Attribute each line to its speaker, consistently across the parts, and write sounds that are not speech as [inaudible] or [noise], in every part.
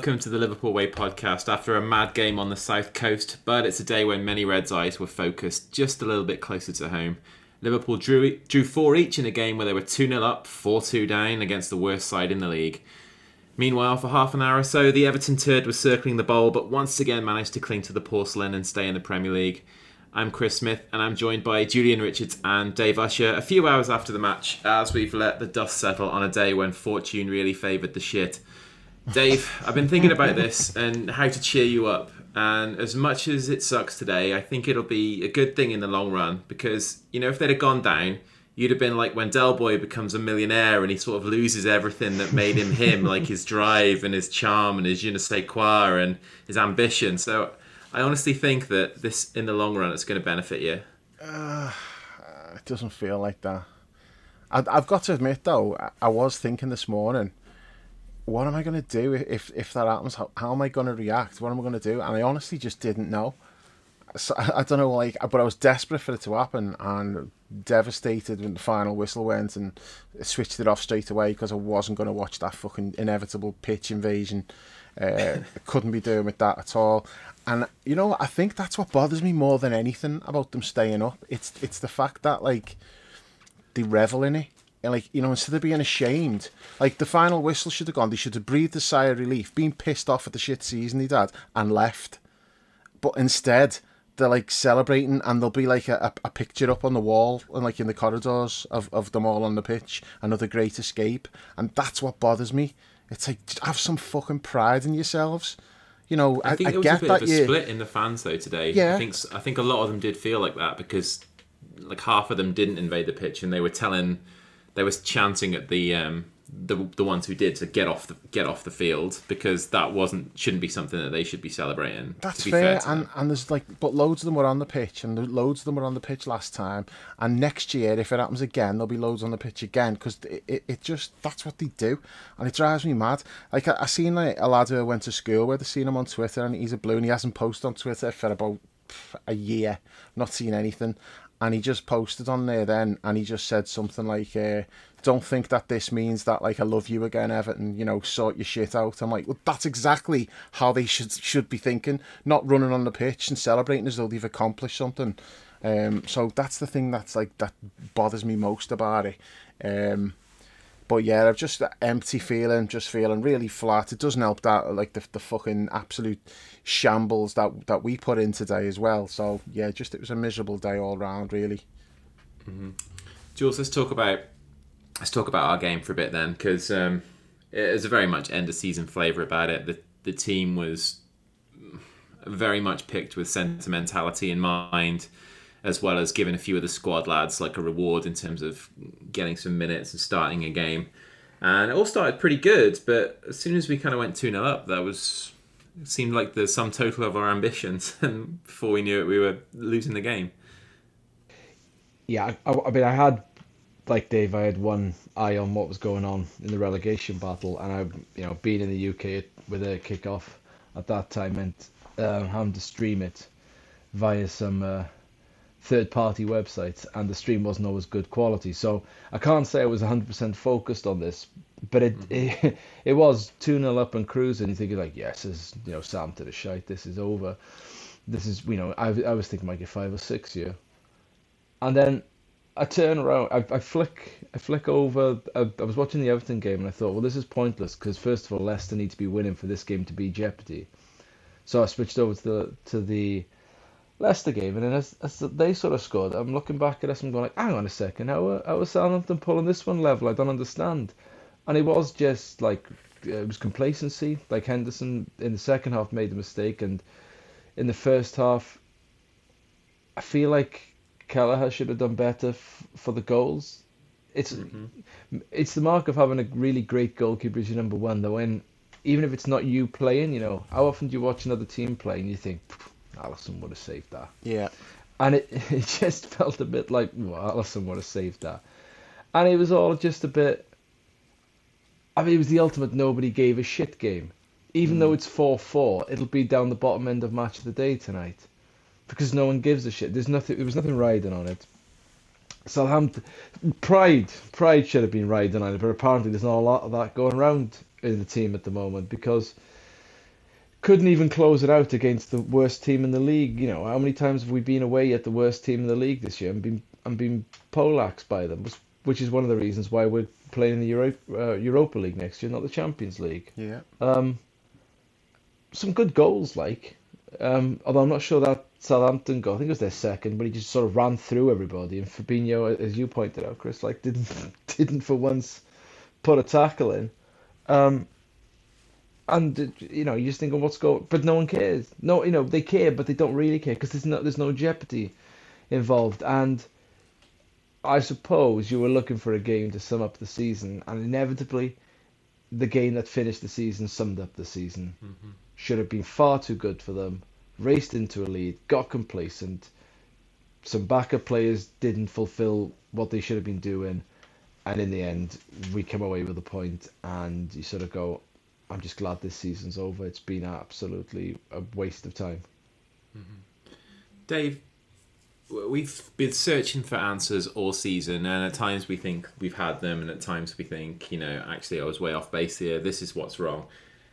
Speaker 1: Welcome to the Liverpool Way podcast. After a mad game on the south coast, but it's a day when many Reds' eyes were focused just a little bit closer to home. Liverpool drew drew four each in a game where they were 2 0 up, 4 2 down against the worst side in the league. Meanwhile, for half an hour or so, the Everton turd was circling the bowl, but once again managed to cling to the porcelain and stay in the Premier League. I'm Chris Smith, and I'm joined by Julian Richards and Dave Usher a few hours after the match, as we've let the dust settle on a day when fortune really favoured the shit. Dave, I've been thinking about this and how to cheer you up. And as much as it sucks today, I think it'll be a good thing in the long run because, you know, if they'd have gone down, you'd have been like when Del Boy becomes a millionaire and he sort of loses everything that made him him, like his drive and his charm and his je ne sais quoi and his ambition. So I honestly think that this, in the long run, it's going to benefit you.
Speaker 2: Uh, it doesn't feel like that. I, I've got to admit, though, I was thinking this morning what am I going to do if if that happens? How, how am I going to react? What am I going to do? And I honestly just didn't know. So, I, [laughs] I don't know, like, but I was desperate for it to happen and devastated when the final whistle went and switched it off straight away because I wasn't going to watch that fucking inevitable pitch invasion. Uh, [laughs] couldn't be doing with that at all. And you know, I think that's what bothers me more than anything about them staying up. It's it's the fact that like they revel in it and like you know instead of being ashamed like the final whistle should have gone. They should have breathed a sigh of relief been pissed off at the shit season he'd had and left. But instead they're like celebrating and there'll be like a, a picture up on the wall and like in the corridors of, of them all on the pitch another great escape. And that's what bothers me. It's like have some fucking pride in yourselves. You know
Speaker 1: i, think
Speaker 2: I,
Speaker 1: there was
Speaker 2: get
Speaker 1: a bit of a
Speaker 2: you
Speaker 1: split in the fans though today.
Speaker 2: Yeah.
Speaker 1: i think i think a lot of them did feel like that because like half of them didn't invade the pitch and they were telling they was chanting at the um, the the ones who did to get off the get off the field because that wasn't shouldn't be something that they should be celebrating.
Speaker 2: That's
Speaker 1: to be
Speaker 2: fair,
Speaker 1: to
Speaker 2: and
Speaker 1: them.
Speaker 2: and there's like, but loads of them were on the pitch, and loads of them were on the pitch last time. And next year, if it happens again, there'll be loads on the pitch again because it, it, it just that's what they do, and it drives me mad. Like I, I seen like a lad who went to school where they seen him on Twitter, and he's a blue, and he hasn't posted on Twitter for about a year, not seen anything. And he just posted on there then, and he just said something like, uh, "Don't think that this means that like I love you again, Everton. You know, sort your shit out." I'm like, "Well, that's exactly how they should should be thinking, not running on the pitch and celebrating as though they've accomplished something." Um, so that's the thing that's like that bothers me most about it. Um, but yeah, I've just that empty feeling, just feeling really flat. It doesn't help that like the the fucking absolute shambles that that we put in today as well. So yeah, just it was a miserable day all round, really.
Speaker 1: Jules, let's talk about let's talk about our game for a bit then because um, it was a very much end of season flavour about it. The the team was very much picked with sentimentality in mind. As well as giving a few of the squad lads like a reward in terms of getting some minutes and starting a game, and it all started pretty good. But as soon as we kind of went two 0 up, that was seemed like the sum total of our ambitions, [laughs] and before we knew it, we were losing the game.
Speaker 3: Yeah, I, I mean, I had like Dave, I had one eye on what was going on in the relegation battle, and I, you know, being in the UK with a kickoff at that time meant um, having to stream it via some uh, third-party websites, and the stream wasn't always good quality. So I can't say I was 100% focused on this, but it it, mm-hmm. [laughs] it was 2 0 up and cruising. You think like, yes, this is you know Sam to the shite. This is over. This is you know I, I was thinking might get five or six here, and then I turn around, I, I flick, I flick over. I, I was watching the Everton game and I thought, well, this is pointless because first of all, Leicester need to be winning for this game to be jeopardy. So I switched over to the to the Leicester game, and then as, as they sort of scored, I'm looking back at us and going like, hang on a second, how how are Southampton pulling this one level? I don't understand. And it was just like it was complacency. Like Henderson in the second half made the mistake, and in the first half, I feel like Kelleher should have done better f- for the goals. It's mm-hmm. it's the mark of having a really great goalkeeper as your number one. Though, when even if it's not you playing, you know, how often do you watch another team play and you think, Alisson would have saved that,
Speaker 2: Yeah,
Speaker 3: and it [laughs] it just felt a bit like, well, Alisson would have saved that, and it was all just a bit. I mean, it was the ultimate nobody gave a shit game. Even though mm. it's four four, it'll be down the bottom end of match of the day tonight because no one gives a shit. There's nothing. There was nothing riding on it. Southampton, pride, pride should have been riding on it, but apparently there's not a lot of that going around in the team at the moment because couldn't even close it out against the worst team in the league. You know, how many times have we been away at the worst team in the league this year and been and been poleaxed by them? Which is one of the reasons why we're playing in the Euro, uh, Europa League next year, not the Champions League.
Speaker 2: Yeah.
Speaker 3: Um, some good goals, like. Um, although I'm not sure that Southampton goal, I think it was their second, but he just sort of ran through everybody. And Fabinho, as you pointed out, Chris, like didn't [laughs] didn't for once put a tackle in. Um, and you know, you just think of what's going, but no one cares. No, you know, they care, but they don't really care because there's no there's no jeopardy involved. And I suppose you were looking for a game to sum up the season, and inevitably, the game that finished the season summed up the season.
Speaker 1: Mm-hmm.
Speaker 3: Should have been far too good for them. Raced into a lead, got complacent. Some backup players didn't fulfill what they should have been doing, and in the end, we come away with a point. And you sort of go, I'm just glad this season's over. It's been absolutely a waste of time.
Speaker 1: Dave, we've been searching for answers all season, and at times we think we've had them, and at times we think, you know, actually I was way off base here. This is what's wrong.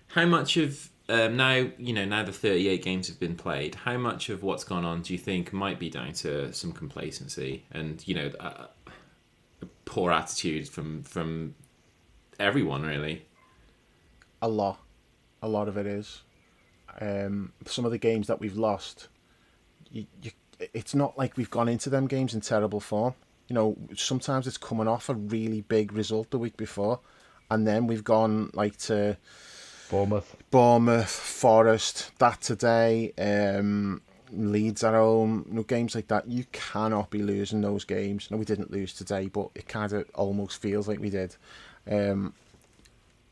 Speaker 1: How much of um, now, you know, now the 38 games have been played, how much of what's gone on do you think might be down to some complacency and, you know, a, a poor attitude from from everyone, really?
Speaker 2: A lot. A lot of it is. Um, some of the games that we've lost, you, you, it's not like we've gone into them games in terrible form. You know, sometimes it's coming off a really big result the week before, and then we've gone like to
Speaker 3: Bournemouth.
Speaker 2: Bournemouth, Forest, that today, um, Leeds at home, you know, games like that. You cannot be losing those games. No, we didn't lose today, but it kind of almost feels like we did. Um,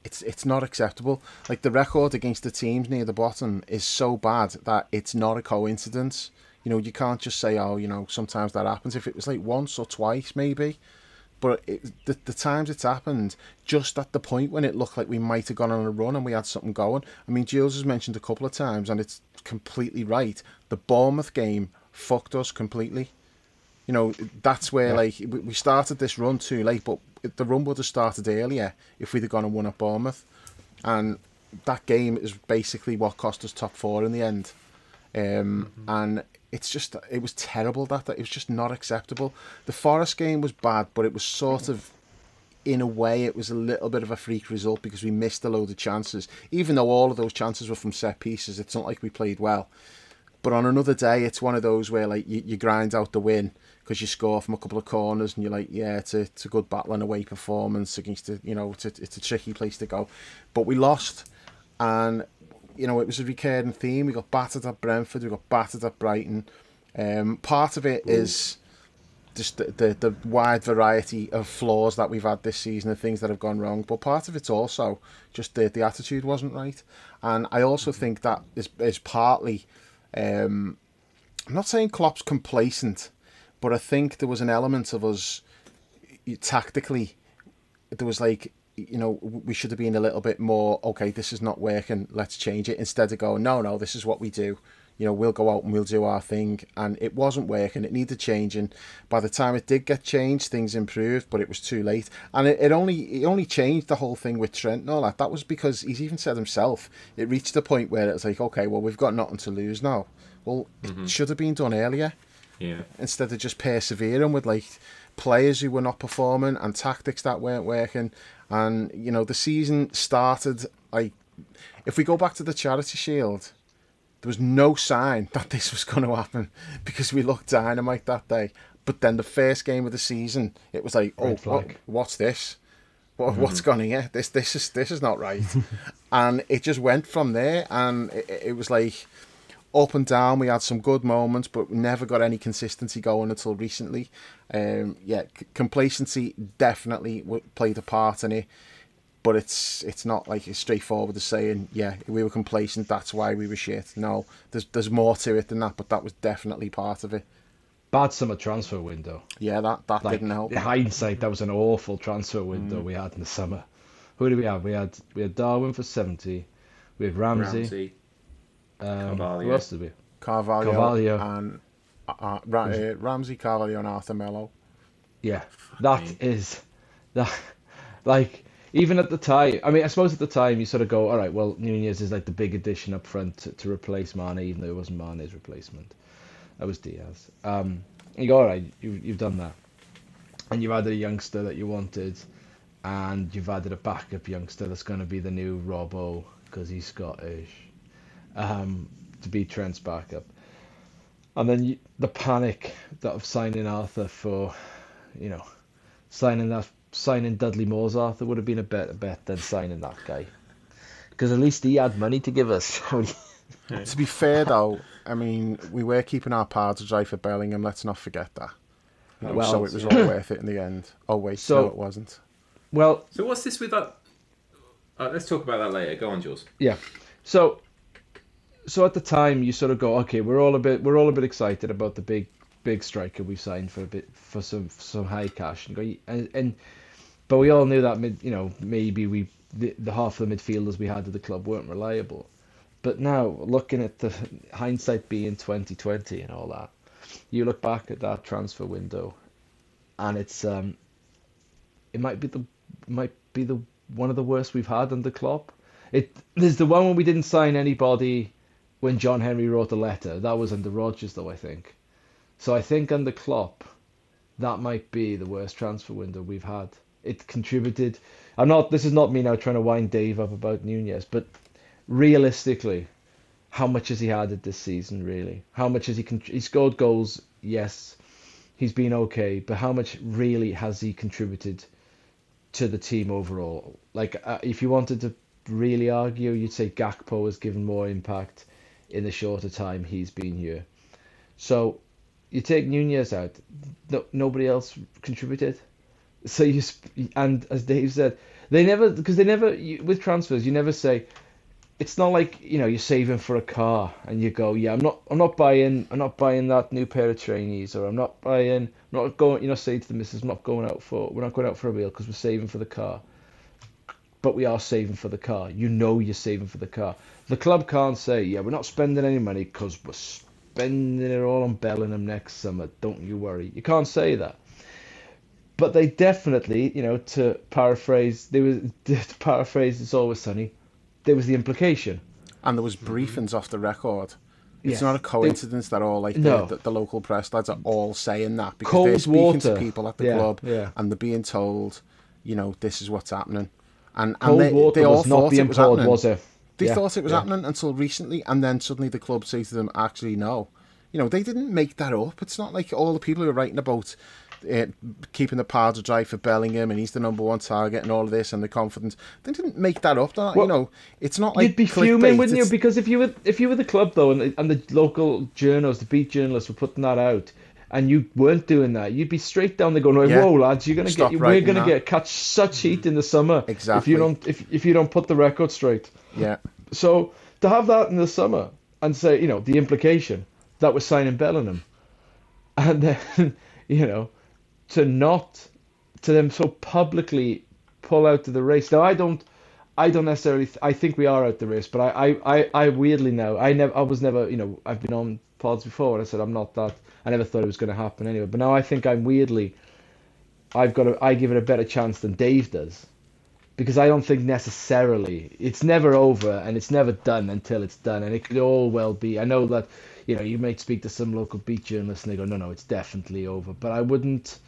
Speaker 2: it's it's not acceptable. Like the record against the teams near the bottom is so bad that it's not a coincidence. You know, you can't just say, oh, you know, sometimes that happens. If it was like once or twice, maybe. But it, the, the times it's happened, just at the point when it looked like we might have gone on a run and we had something going. I mean, Jules has mentioned a couple of times, and it's completely right. The Bournemouth game fucked us completely. You know, that's where,
Speaker 3: Yeah.
Speaker 2: like, we started this run too late, but the run would have started earlier if we'd have gone and won at Bournemouth. And that game is basically what cost us top four in the end. Um, And it's just, it was terrible that, that it was just not acceptable. The Forest game was bad, but it was sort of, in a way, it was a little bit of a freak result because we missed a load of chances. Even though all of those chances were from set pieces, it's not like we played well. But on another day, it's one of those where like you, you grind out the win because you score from a couple of corners and you're like, yeah, it's a, it's a good battle and away performance against the, you know, it's a, it's a tricky place to go. But we lost, and you know it was a recurring theme. We got battered at Brentford, we got battered at Brighton. Um, part of it is just the, the the wide variety of flaws that we've had this season and things that have gone wrong. But part of it's also just the the attitude wasn't right, and I also think that is is partly. Um, I'm not saying Klopp's complacent, but I think there was an element of us tactically. There was like you know we should have been a little bit more okay. This is not working. Let's change it instead of going no no. This is what we do. You know we'll go out and we'll do our thing, and it wasn't working. It needed changing. By the time it did get changed, things improved, but it was too late. And it, it only it only changed the whole thing with Trent and all that. That was because he's even said himself. It reached a point where it was like okay, well we've got nothing to lose now. Well, it mm-hmm. should have been done earlier
Speaker 1: Yeah.
Speaker 2: instead of just persevering with like players who were not performing and tactics that weren't working. And you know, the season started like if we go back to the Charity Shield, there was no sign [laughs] that this was going to happen because we looked dynamite that day. But then the first game of the season, it was like, oh,
Speaker 3: Red
Speaker 2: what, what's this? What, mm-hmm. What's gone here? This this is this is not right. [laughs] and it just went from there, and it, it was like up and down. We had some good moments, but we never got any consistency going until recently. Um, yeah, c- complacency definitely w- played a part in it, but it's it's not like it's straightforward as saying, yeah, we were complacent. That's why we were shit. No, there's there's more to it than that, but that was definitely part of it.
Speaker 3: Bad summer transfer window.
Speaker 2: Yeah, that that
Speaker 3: Like
Speaker 2: didn't help.
Speaker 3: in hindsight, that was an awful transfer window we had in the summer. Who did we have? We had we had Darwin for seventy. We had Ramsey.
Speaker 1: Ramsey.
Speaker 3: Um,
Speaker 1: Carvalho.
Speaker 3: who else did we?
Speaker 2: Carvalho,
Speaker 3: Carvalho.
Speaker 2: and uh, uh, Ra- uh, Ramsey, Carvalho, and Arthur Melo.
Speaker 3: Yeah, that
Speaker 1: me.
Speaker 3: is that [laughs] like even at the time, I mean, I suppose at the time you sort of go, all right, well, Nunez is like the big addition up front to, to replace Mane, even though it wasn't Mane's replacement. That was Diaz. Um, you go, all right, you, you've done that. And you've added a youngster that you wanted, and you've added a backup youngster that's going to be the new Robbo because he's Scottish, um, to be Trent's backup. And then you, the panic that of signing Arthur for, you know, signing that signing Dudley Moore's Arthur would have been a better bet than signing that guy, because at least he had money to give us. [laughs]
Speaker 2: To be fair, though, I mean, we were keeping our powder dry for Bellingham. Let's not forget that. You know,
Speaker 3: Well,
Speaker 2: so it was [clears throat] all worth it in the end. Oh wait,
Speaker 3: So-
Speaker 2: no, it wasn't.
Speaker 3: well,
Speaker 1: So what's this with that? Uh, let's talk about that later. Go on, Jules.
Speaker 3: Yeah. So so at the time you sort of go, okay, we're all a bit we're all a bit excited about the big big striker we signed for a bit for some for some high cash and go and, and but we all knew that mid you know maybe we the, the half of the midfielders we had at the club weren't reliable. But now looking at the hindsight being 2020 and all that, you look back at that transfer window and it's um it might be the might be the one of the worst we've had under Klopp. It there's the one when we didn't sign anybody when John Henry wrote the letter. That was under Rodgers though, I think. So I think under Klopp, that might be the worst transfer window we've had. It contributed. I'm not. This is not me now trying to wind Dave up about Nunez, but realistically, how much has he added this season? Really, how much has he? He scored goals. Yes, he's been okay, but how much really has he contributed to the team overall? Like, uh, if you wanted to really argue, you'd say Gakpo has given more impact in the shorter time he's been here. So you take Nunez out, no, nobody else contributed. [laughs] So you and as Dave said, they never because they never you, with transfers you never say. It's not like you know you're saving for a car and you go, yeah, I'm not, I'm not buying, I'm not buying that new pair of trainees, or I'm not buying, I'm not going, you know, say to the missus, I'm not going out for, we're not going out for a meal because we're saving for the car but we are saving for the car. You know you're saving for the car. The club can't say, yeah, we're not spending any money because we're spending it all on Bellingham next summer. Don't you worry. You can't say that. But they definitely, you know, to paraphrase, there was [laughs] to paraphrase "It's Always Sunny." There was the implication.
Speaker 2: And there was briefings off the record. It's not a coincidence that all like
Speaker 3: No.
Speaker 2: the, the, the local press lads are all saying that because
Speaker 3: Cold
Speaker 2: they're speaking
Speaker 3: water.
Speaker 2: to people at the
Speaker 3: Yeah,
Speaker 2: club
Speaker 3: yeah.
Speaker 2: and they're being told, you know, this is what's happening. And, and
Speaker 3: Cold
Speaker 2: they,
Speaker 3: water
Speaker 2: they all
Speaker 3: was not
Speaker 2: thought it was happening.
Speaker 3: was it?
Speaker 2: They
Speaker 3: Yeah,
Speaker 2: thought it was
Speaker 3: yeah.
Speaker 2: happening until recently, and then suddenly the club say to them, "Actually, no." You know, they didn't make that up. It's not like all the people who are writing about uh, keeping the powder dry for Bellingham and he's the number one target and all of this and the confidence. They didn't make that up. They're you know, it's not like
Speaker 3: You'd be fuming, wouldn't you? Because if you were if you were the club though, and the, and the local journals, the beat journalists were putting that out, and you weren't doing that, you'd be straight down there going, "Whoa,
Speaker 2: Yeah.
Speaker 3: lads, you're gonna
Speaker 2: Stop
Speaker 3: get, we're gonna
Speaker 2: that."
Speaker 3: get catch such heat in the summer if
Speaker 2: Exactly.
Speaker 3: you don't if if you don't put the record straight."
Speaker 2: yeah,
Speaker 3: So to have that in the summer and say, you know, the implication that we're signing Bellingham, [laughs] and then you know, to not to them so publicly pull out of the race. Now I don't, I don't necessarily. Th- I think we are out the race, but I, I, I, I weirdly now. I never, I was never, you know, I've been on pods before and I said I'm not that. I never thought it was going to happen anyway. But now I think I'm weirdly. I've got a, I give it a better chance than Dave does because I don't think necessarily it's never over and it's never done until it's done, and it could all well be. I know that you know you might speak to some local beat journalists and they go, no, no, it's definitely over, but I wouldn't.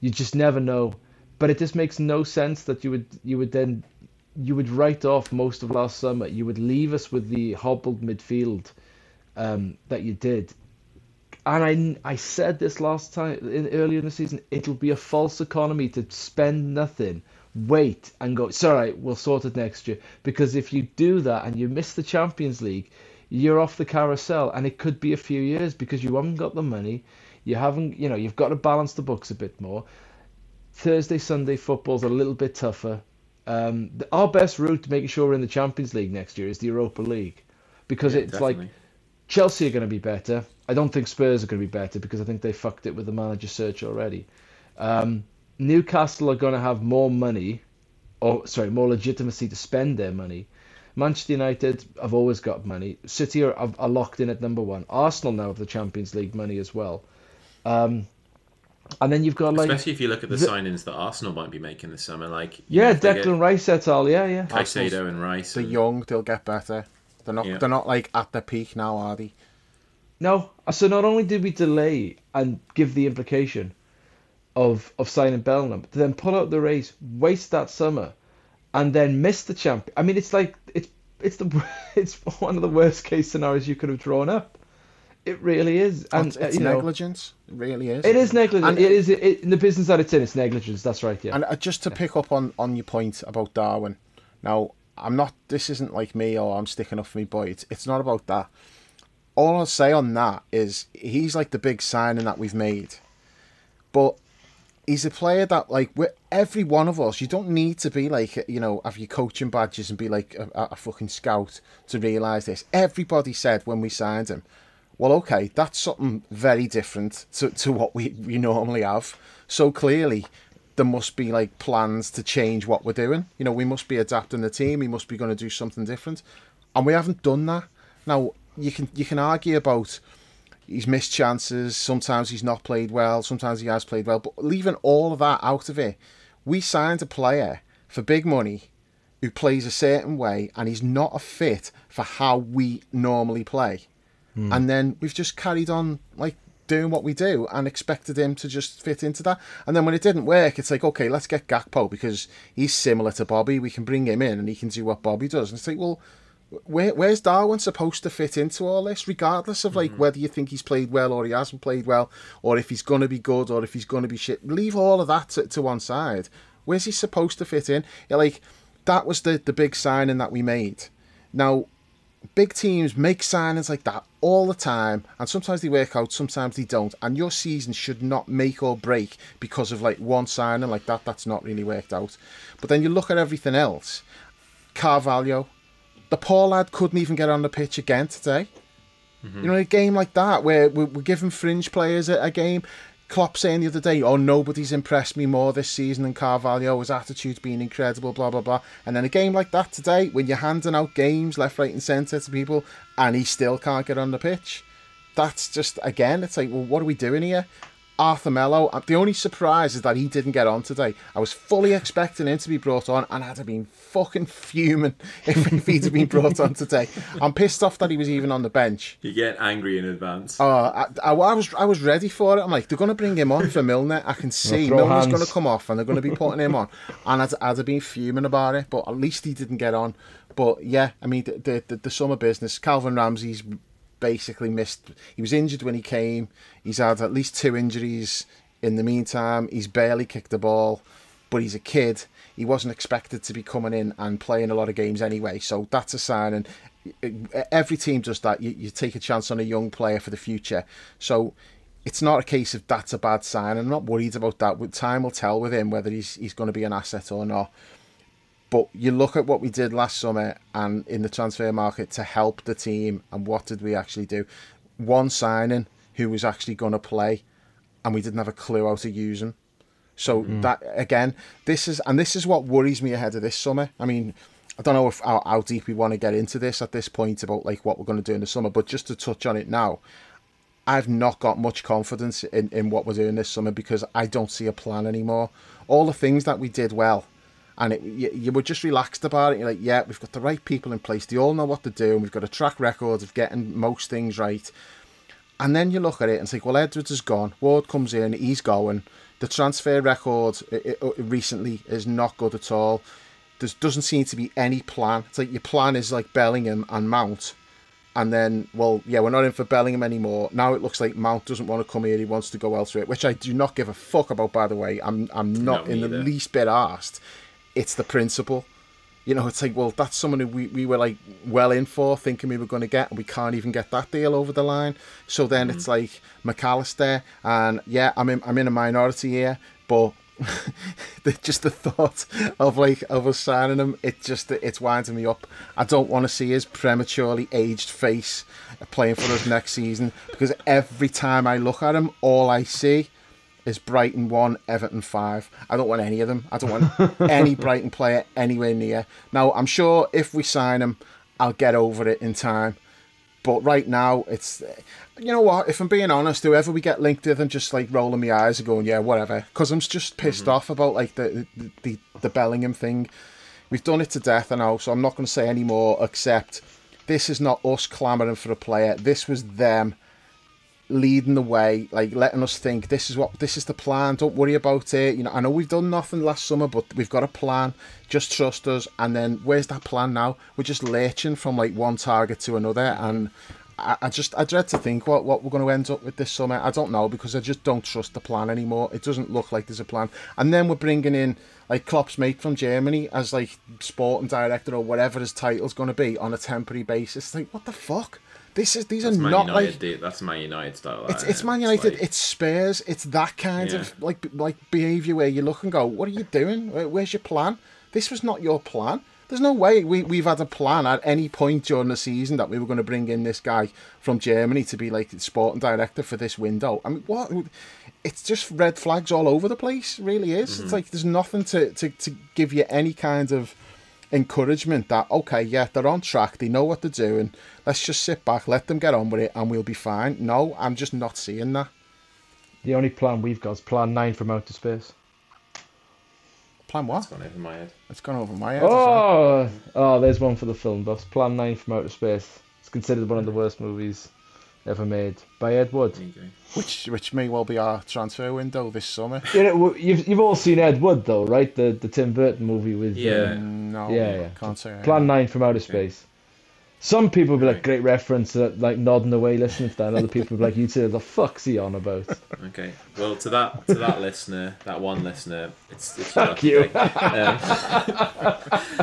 Speaker 3: You just never know. But it just makes no sense that you would you would then you would write off most of last summer. You would leave us with the hobbled midfield um, that you did. And I, I said this last time in, earlier in the season. It'll be a false economy to spend nothing, wait and go. It's all right. We'll sort it next year. Because if you do that and you miss the Champions League, you're off the carousel, and it could be a few years because you haven't got the money. You haven't, you know, you've got to balance the books a bit more. Thursday, Sunday football's a little bit tougher. Um, our best route to making sure we're in the Champions League next year is the Europa League, because
Speaker 1: Yeah,
Speaker 3: it's like
Speaker 1: definitely.
Speaker 3: Chelsea are going to be better. I don't think Spurs are going to be better because I think they fucked it with the manager search already. Um, Newcastle are going to have more money, or sorry, more legitimacy to spend their money. Manchester United have always got money. City are, are, are locked in at number one. Arsenal now have the Champions League money as well. Um, And then you've got like
Speaker 1: Especially if you look at the,
Speaker 3: the-
Speaker 1: signings that Arsenal might be making this summer, like
Speaker 3: yeah,
Speaker 1: know, if they
Speaker 3: Declan Rice et al. Yeah, yeah.
Speaker 1: get Caicedo and Rice.
Speaker 2: They're
Speaker 1: and-
Speaker 2: young. They'll get better. They're not.
Speaker 1: Yeah.
Speaker 2: They're not like at their peak now, are they?
Speaker 3: No, so not only did we delay and give the implication of of signing Bellingham, to then pull out the race, waste that summer, and then miss the champ. I mean, it's like it's it's the [laughs] it's one of the worst case scenarios you could have drawn up. It really is, and
Speaker 2: it's
Speaker 3: uh,
Speaker 2: it's
Speaker 3: you know,
Speaker 2: negligence. It really is.
Speaker 3: it is negligence.
Speaker 2: And-
Speaker 3: it is it, in the business that it's in. It's negligence. That's right. Yeah.
Speaker 2: And uh, just to pick up on, on your point about Darwin, now I'm not. This isn't like me or I'm sticking up for me boy. It's, it's not about that. All I'll say on that is he's like the big signing that we've made, but he's a player that like we every one of us. You don't need to be like you know have your coaching badges and be like a, a fucking scout to realise this. Everybody said when we signed him, well, okay, that's something very different to, to what we, we normally have. So clearly, there must be like plans to change what we're doing. You know, we must be adapting the team. We must be going to do something different, and we haven't done that. Now you can you can argue about he's missed chances. Sometimes he's not played well. Sometimes he has played well. But leaving all of that out of it, we signed a player for big money who plays a certain way, and he's not a fit for how we normally play. Hmm. And then we've just carried on like doing what we do and expected him to just fit into that. And then when it didn't work, it's like, okay, let's get Gakpo because he's similar to Bobby. We can bring him in and he can do what Bobby does. And it's like, well, where, where's Darwin supposed to fit into all this, regardless of like mm-hmm. whether you think he's played well or he hasn't played well, or if he's going to be good or if he's going to be shit? Leave all of that to, to one side. Where's he supposed to fit in? Yeah, like that was the the big signing that we made. Now, big teams make signings like that all the time, and sometimes they work out, sometimes they don't. And your season should not make or break because of like one signing like that. That's not really worked out. But then you look at everything else. Carvalho, the poor lad couldn't even get on the pitch again today. Mm-hmm. You know, a game like that where we're, we're giving fringe players a, a game. Klopp saying the other day, "Oh, nobody's impressed me more this season than Carvalho. His attitude's been incredible." Blah blah blah. And then a game like that today, when you're handing out games left, right, and centre to people, and he still can't get on the pitch. That's just again, it's like, well, what are we doing here? Arthur Melo. uh, The only surprise is that he didn't get on today. I was fully expecting him to be brought on, and I'd have been fucking fuming [laughs] if, if he'd have been brought on today. I'm pissed off that he was even on the bench.
Speaker 1: You get angry in advance.
Speaker 2: Oh, I, I, I was I was ready for it. I'm like, they're going to bring him on for Milner. I can [laughs] see Milner's going to come off, and they're going to be putting him on. And I'd, I'd have been fuming about it, but at least he didn't get on. But yeah, I mean, the the, the, the summer business. Calvin Ramsey's basically missed. He was injured when he came. He's had at least two injuries in the meantime. He's barely kicked the ball, but he's a kid. He wasn't expected to be coming in and playing a lot of games anyway. So that's a sign. And uh, uh, every team does that. You, you take a chance on a young player for the future. So it's not a case of that's a bad sign. I'm not worried about that. Time will tell with him whether he's he's going to be an asset or not. But you look at what we did last summer and in the transfer market to help the team, and what did we actually do? One signing who was actually going to play, and we didn't have a clue how to use him. So mm-hmm. that again, this is and this is what worries me ahead of this summer. I mean, I don't know if how, how deep we want to get into this at this point about like what we're going to do in the summer, but just to touch on it now, I've not got much confidence in, in what we're doing this summer because I don't see a plan anymore. All the things that we did well, and it, you, you were just relaxed about it. You're like, yeah, we've got the right people in place. They all know what to do, and we've got a track record of getting most things right. And then you look at it and think, well, Edwards is gone. Ward comes in, he's going. The transfer record i uh, recently is not good at all. There doesn't seem to be any plan. It's like your plan is like Bellingham and Mount. And then, well, yeah, we're not in for Bellingham anymore. Now it looks like Mount doesn't want to come here. He wants to go elsewhere, which I do not give a fuck about, by the way. I'm, I'm not
Speaker 1: No,
Speaker 2: in the least bit asked. It's the principle. You know, it's like, well, that's someone who we, we were like well in for, thinking we were going to get, and we can't even get that deal over the line. So then it's mm-hmm. like Mac Allister, and yeah, I'm in, I'm in a minority here, but [laughs] just the thought of like of us signing him, it just it's winding me up. I don't want to see his prematurely aged face playing for us next season because every time I look at him, all I see is Brighton one, Everton five. I don't want any of them. I don't want [laughs] any Brighton player anywhere near. Now I'm sure if we sign him, I'll get over it in time. But right now, it's you know what? If I'm being honest, whoever we get linked with, I'm just like rolling my eyes and going, yeah, whatever. Because I'm just pissed mm-hmm. off about like the, the the the Bellingham thing. We've done it to death, I know, so I'm not going to say any more. Except this is not us clamoring for a player. This was them leading the way, like letting us think this is what this is the plan. Don't worry about it. You know, I know we've done nothing last summer, but we've got a plan. Just trust us. And then where's that plan now? We're just lurching from like one target to another, and I, I just I dread to think what what we're going to end up with this summer. I don't know because I just don't trust the plan anymore. It doesn't look like there's a plan. And then we're bringing in like Klopp's mate from Germany as like sporting director or whatever his title's going to be on a temporary basis. Like what the fuck? This is these
Speaker 1: That's
Speaker 2: are
Speaker 1: Man
Speaker 2: not
Speaker 1: United.
Speaker 2: like
Speaker 1: dude. That's Man United style.
Speaker 2: it's it's? Man United,
Speaker 1: like-
Speaker 2: it's Spurs, it's that kind
Speaker 1: Yeah.
Speaker 2: of like like behaviour where you look and go, "What are you doing? Where's your plan? This was not your plan." There's no way we we've had a plan at any point during the season that we were going to bring in this guy from Germany to be like the sporting director for this window. I mean, what? It's just red flags all over the place. Really is.
Speaker 1: Mm-hmm.
Speaker 2: It's like there's nothing to, to to give you any kind of encouragement that okay, yeah, they're on track, they know what they're doing. Let's just sit back, let them get on with it, and we'll be fine. No, I'm just not seeing that.
Speaker 3: The only plan we've got is Plan Nine from outer space.
Speaker 2: Plan what?
Speaker 1: It's gone over my head.
Speaker 2: It's gone over my head.
Speaker 3: Oh, oh, there's one for the film buffs. Plan Nine from outer space. It's considered one of the worst movies ever made by Ed Wood.
Speaker 1: There you go.
Speaker 2: Which which may well be our transfer window this summer.
Speaker 3: You know, you've you've all seen Ed Wood though, right? The the Tim Burton movie with
Speaker 1: Yeah.
Speaker 3: uh,
Speaker 2: No,
Speaker 3: Yeah, yeah.
Speaker 2: can't say.
Speaker 3: Plan
Speaker 2: am.
Speaker 3: Nine from outer space. Some people be like, great reference, like nodding away listening to that. And other people be like, you two, the fuck's he on about?
Speaker 1: Okay. Well, to that to that listener, that one listener, it's, it's
Speaker 3: Fuck you.
Speaker 1: day. [laughs]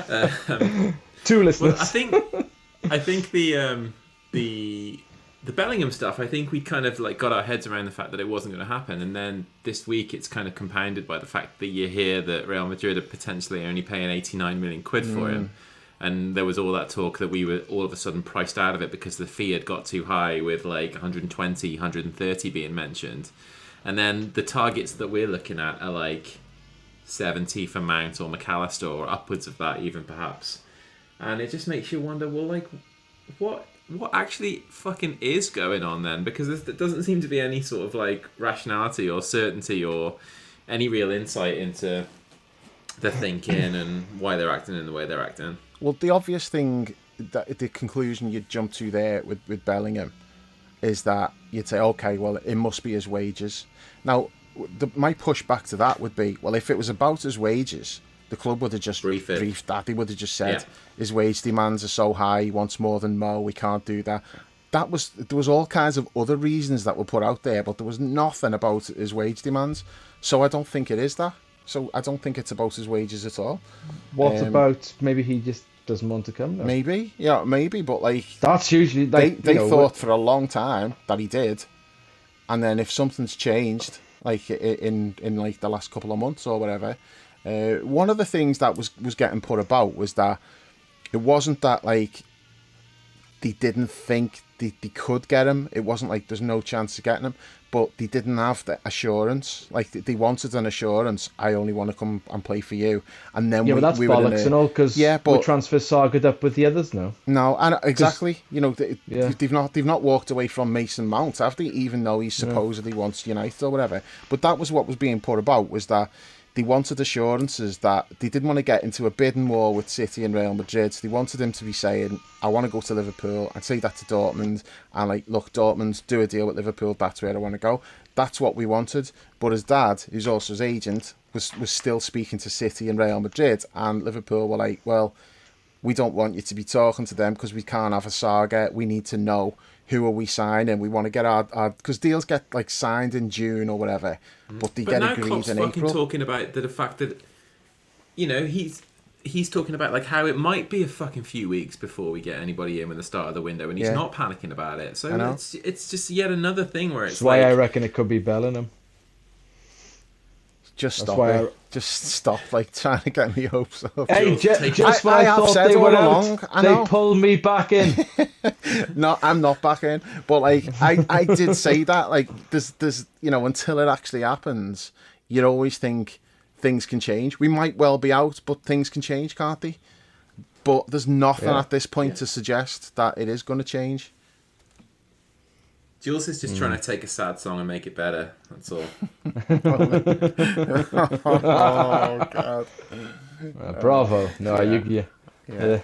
Speaker 1: Um,
Speaker 3: Two
Speaker 1: well,
Speaker 3: listeners.
Speaker 1: I think I think the um, the the Bellingham stuff. I think we kind of like got our heads around the fact that it wasn't going to happen, and then this week it's kind of compounded by the fact that you hear that Real Madrid are potentially only paying eighty nine million quid for him. And there was all that talk that we were all of a sudden priced out of it because the fee had got too high with like 120, 130 being mentioned. And then the targets that we're looking at are like 70 for Mount or Mac Allister or upwards of that even perhaps. And it just makes you wonder, well, like, what what actually fucking is going on then? Because there doesn't seem to be any sort of like rationality or certainty or any real insight into their thinking and why they're acting in the way they're acting.
Speaker 2: Well, the obvious thing, that the conclusion you'd jump to there with, with Bellingham is that you'd say, okay, well, it must be his wages. Now, the, my pushback to that would be, well, if it was about his wages, the club would have just
Speaker 1: Brief
Speaker 2: briefed that. They would have just said,
Speaker 1: Yeah.
Speaker 2: his wage demands are so high, he wants more than Mo, we can't do that. That was there was all kinds of other reasons that were put out there, but there was nothing about his wage demands. So I don't think it is that. So I don't think it's about his wages at all.
Speaker 3: What
Speaker 2: Um,
Speaker 3: about maybe he just doesn't want to come? Now?
Speaker 2: Maybe, yeah, maybe, but like
Speaker 3: That's usually
Speaker 2: they
Speaker 3: like
Speaker 2: they
Speaker 3: you know,
Speaker 2: thought for a long time that he did, and then if something's changed, like in in like the last couple of months or whatever, uh, one of the things that was was getting put about was that it wasn't that like they didn't think they, they could get him. It wasn't like there's no chance of getting him, but they didn't have the assurance. Like they- wanted an assurance. I only want to come and play for you, and then
Speaker 3: Yeah,
Speaker 2: we,
Speaker 3: but that's
Speaker 2: we
Speaker 3: bollocks
Speaker 2: a-
Speaker 3: and all because
Speaker 2: Yeah,
Speaker 3: but
Speaker 2: but-
Speaker 3: transfer sagaed up with the others now.
Speaker 2: no, and uh, exactly. You know, they,
Speaker 3: Yeah.
Speaker 2: they've not they've not walked away from Mason Mount, have they? Even though he supposedly wants United or whatever. But that was what was being put about was that they wanted assurances that they didn't want to get into a bidding war with City and Real Madrid. They wanted him to be saying, "I want to go to Liverpool." I'd say that to Dortmund, and like, look, Dortmund, do a deal with Liverpool. That's where I want to go. That's what we wanted. But his dad, who's also his agent, was was still speaking to City and Real Madrid, and Liverpool were like, "Well." we don't want you to be talking to them because we can't have a saga. We need to know who are we signing. We want to get our because deals get like signed in June or whatever, mm. but they
Speaker 1: But
Speaker 2: get
Speaker 1: now
Speaker 2: agreed
Speaker 1: Klopp's
Speaker 2: in
Speaker 1: fucking
Speaker 2: April.
Speaker 1: talking about the, the fact that, you know, he's he's talking about like how it might be a fucking few weeks before we get anybody in with the start of the window, and he's
Speaker 2: Yeah.
Speaker 1: not panicking about it. So it's it's just yet another thing where it's
Speaker 3: That's why I reckon it could be Bellingham.
Speaker 2: Just stop
Speaker 3: why
Speaker 2: it. Just stop like [laughs] trying to get me hopes up.
Speaker 3: Hey,
Speaker 1: Just
Speaker 3: just
Speaker 2: I-
Speaker 3: I,
Speaker 2: I have
Speaker 3: thought
Speaker 2: said
Speaker 3: they were
Speaker 2: along,
Speaker 3: out, they pulled me back in. [laughs]
Speaker 2: no, I'm not back in. But like I, I did say [laughs] that like there's there's you know until it actually happens, you always think things can change. We might well be out, but things can change, can't they? But there's nothing
Speaker 3: Yeah.
Speaker 2: at this point
Speaker 1: Yeah.
Speaker 2: to suggest that it is going to change.
Speaker 1: Jules is just trying to take a sad song and make it better. That's all. [laughs]
Speaker 2: oh god.
Speaker 3: Uh, bravo. No, you, you,
Speaker 2: Yeah.
Speaker 3: yeah.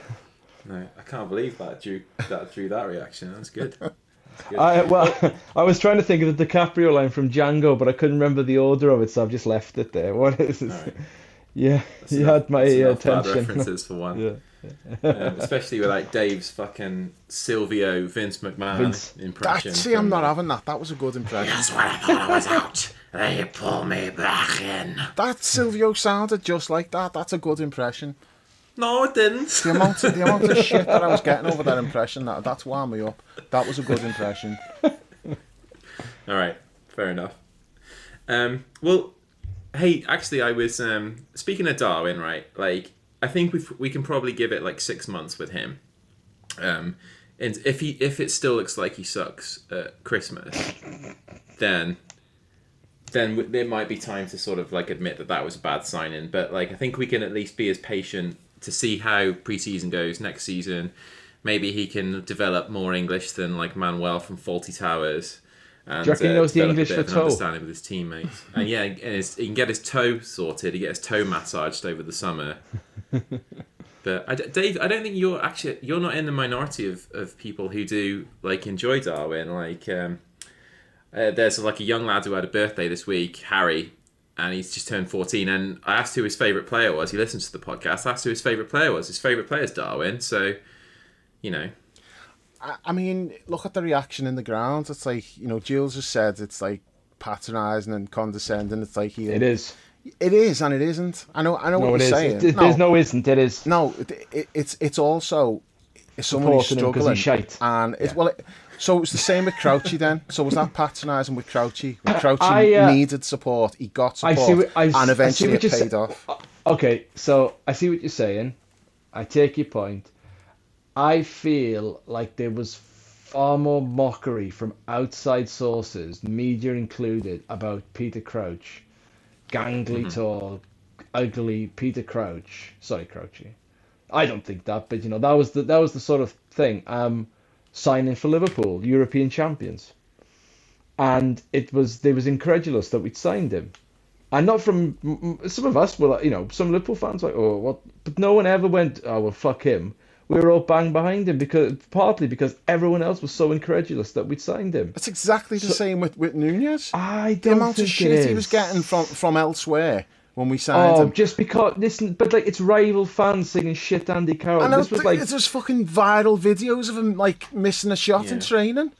Speaker 1: No, I can't believe that drew that drew that reaction. That's good. That's good.
Speaker 3: I well, I was trying to think of the DiCaprio line from Django, but I couldn't remember the order of it, so I've just left it there. [laughs] What is it?
Speaker 1: Alright.
Speaker 3: Yeah,
Speaker 1: That's
Speaker 3: you
Speaker 1: enough-
Speaker 3: had my
Speaker 1: that's enough bad
Speaker 3: attention. [laughs]
Speaker 1: references for one.
Speaker 3: yeah.
Speaker 1: Um, especially with like Dave's fucking Silvio Vince McMahon
Speaker 3: Vince.
Speaker 2: That,
Speaker 1: impression.
Speaker 2: see, I'm not having that. That was a good impression.
Speaker 1: That's when I thought I was out. They pull me back in.
Speaker 2: That Silvio sounded just like that. That's a good impression.
Speaker 1: No, it didn't.
Speaker 2: The amount of, the amount of [laughs] shit that I was getting over that impression, that, that's wound me up. That was a good impression. [laughs]
Speaker 1: All right, fair enough. Um, well, hey, actually, I was um, speaking of Darwin, right? Like, I think we we can probably give it like six months with him. Um, and if he if it still looks like he sucks at Christmas, then then w- there might be time to sort of like admit that that was a bad signing. But like, I think we can at least be as patient to see how preseason goes next season. Maybe he can develop more English than like Manuel from Fawlty Towers. And,
Speaker 3: Do you reckon he
Speaker 1: uh,
Speaker 3: knows the English for toe?
Speaker 1: Understanding with his teammates, and yeah, and his, he can get his toe sorted. He get his toe massaged over the summer. But I d Dave, I don't think you're actually you're not in the minority of, of people who do like enjoy Darwin. Like, um, uh, there's like a young lad who had a birthday this week, Harry, and he's just turned 14. And I asked who his favorite player was. He listens to the podcast. I asked who his favorite player was. His favorite player is Darwin. So, you know,
Speaker 2: I, I mean, look at the reaction in the ground. It's like, you know, Jules has said it's like patronising and condescending. It's like he,
Speaker 3: It is.
Speaker 2: It is and it isn't. I know. I know
Speaker 3: No,
Speaker 2: what you're saying.
Speaker 3: It- There's no isn't. It is.
Speaker 2: No, it, it, it's it's also it's someone who's
Speaker 3: Supporting him 'cause
Speaker 2: struggling,
Speaker 3: he's shite.
Speaker 2: and it's well. It, so it was the same with Crouchy then. So was that patronising with Crouchy? When Crouchy
Speaker 3: I, uh,
Speaker 2: needed support, he got
Speaker 3: I
Speaker 2: support,
Speaker 3: see what- I- I
Speaker 2: and eventually it paid
Speaker 3: sa-
Speaker 2: off.
Speaker 3: Okay, so I see what you're saying. I take your point. I feel like there was far more mockery from outside sources, media included, about Peter Crouch, gangly tall, ugly Peter Crouch. Sorry, Crouchy. I don't think that, but you know that was the that was the sort of thing. Um, signing for Liverpool, European champions, and it was they was incredulous that we'd signed him and not from some of us were like, you know, some Liverpool fans like, oh, what? But no one ever went, oh, well, fuck him. We were all bang behind him because partly because everyone else was so incredulous that we'd signed him.
Speaker 2: It's exactly the same with with Nunez.
Speaker 3: I don't the
Speaker 2: amount
Speaker 3: think
Speaker 2: of shit he was getting from from elsewhere when we signed
Speaker 3: Oh,
Speaker 2: him.
Speaker 3: just because listen, but like it's rival fans singing shit Andy Carroll.
Speaker 2: I know
Speaker 3: this was like
Speaker 2: there's fucking viral videos of him like missing a shot in training.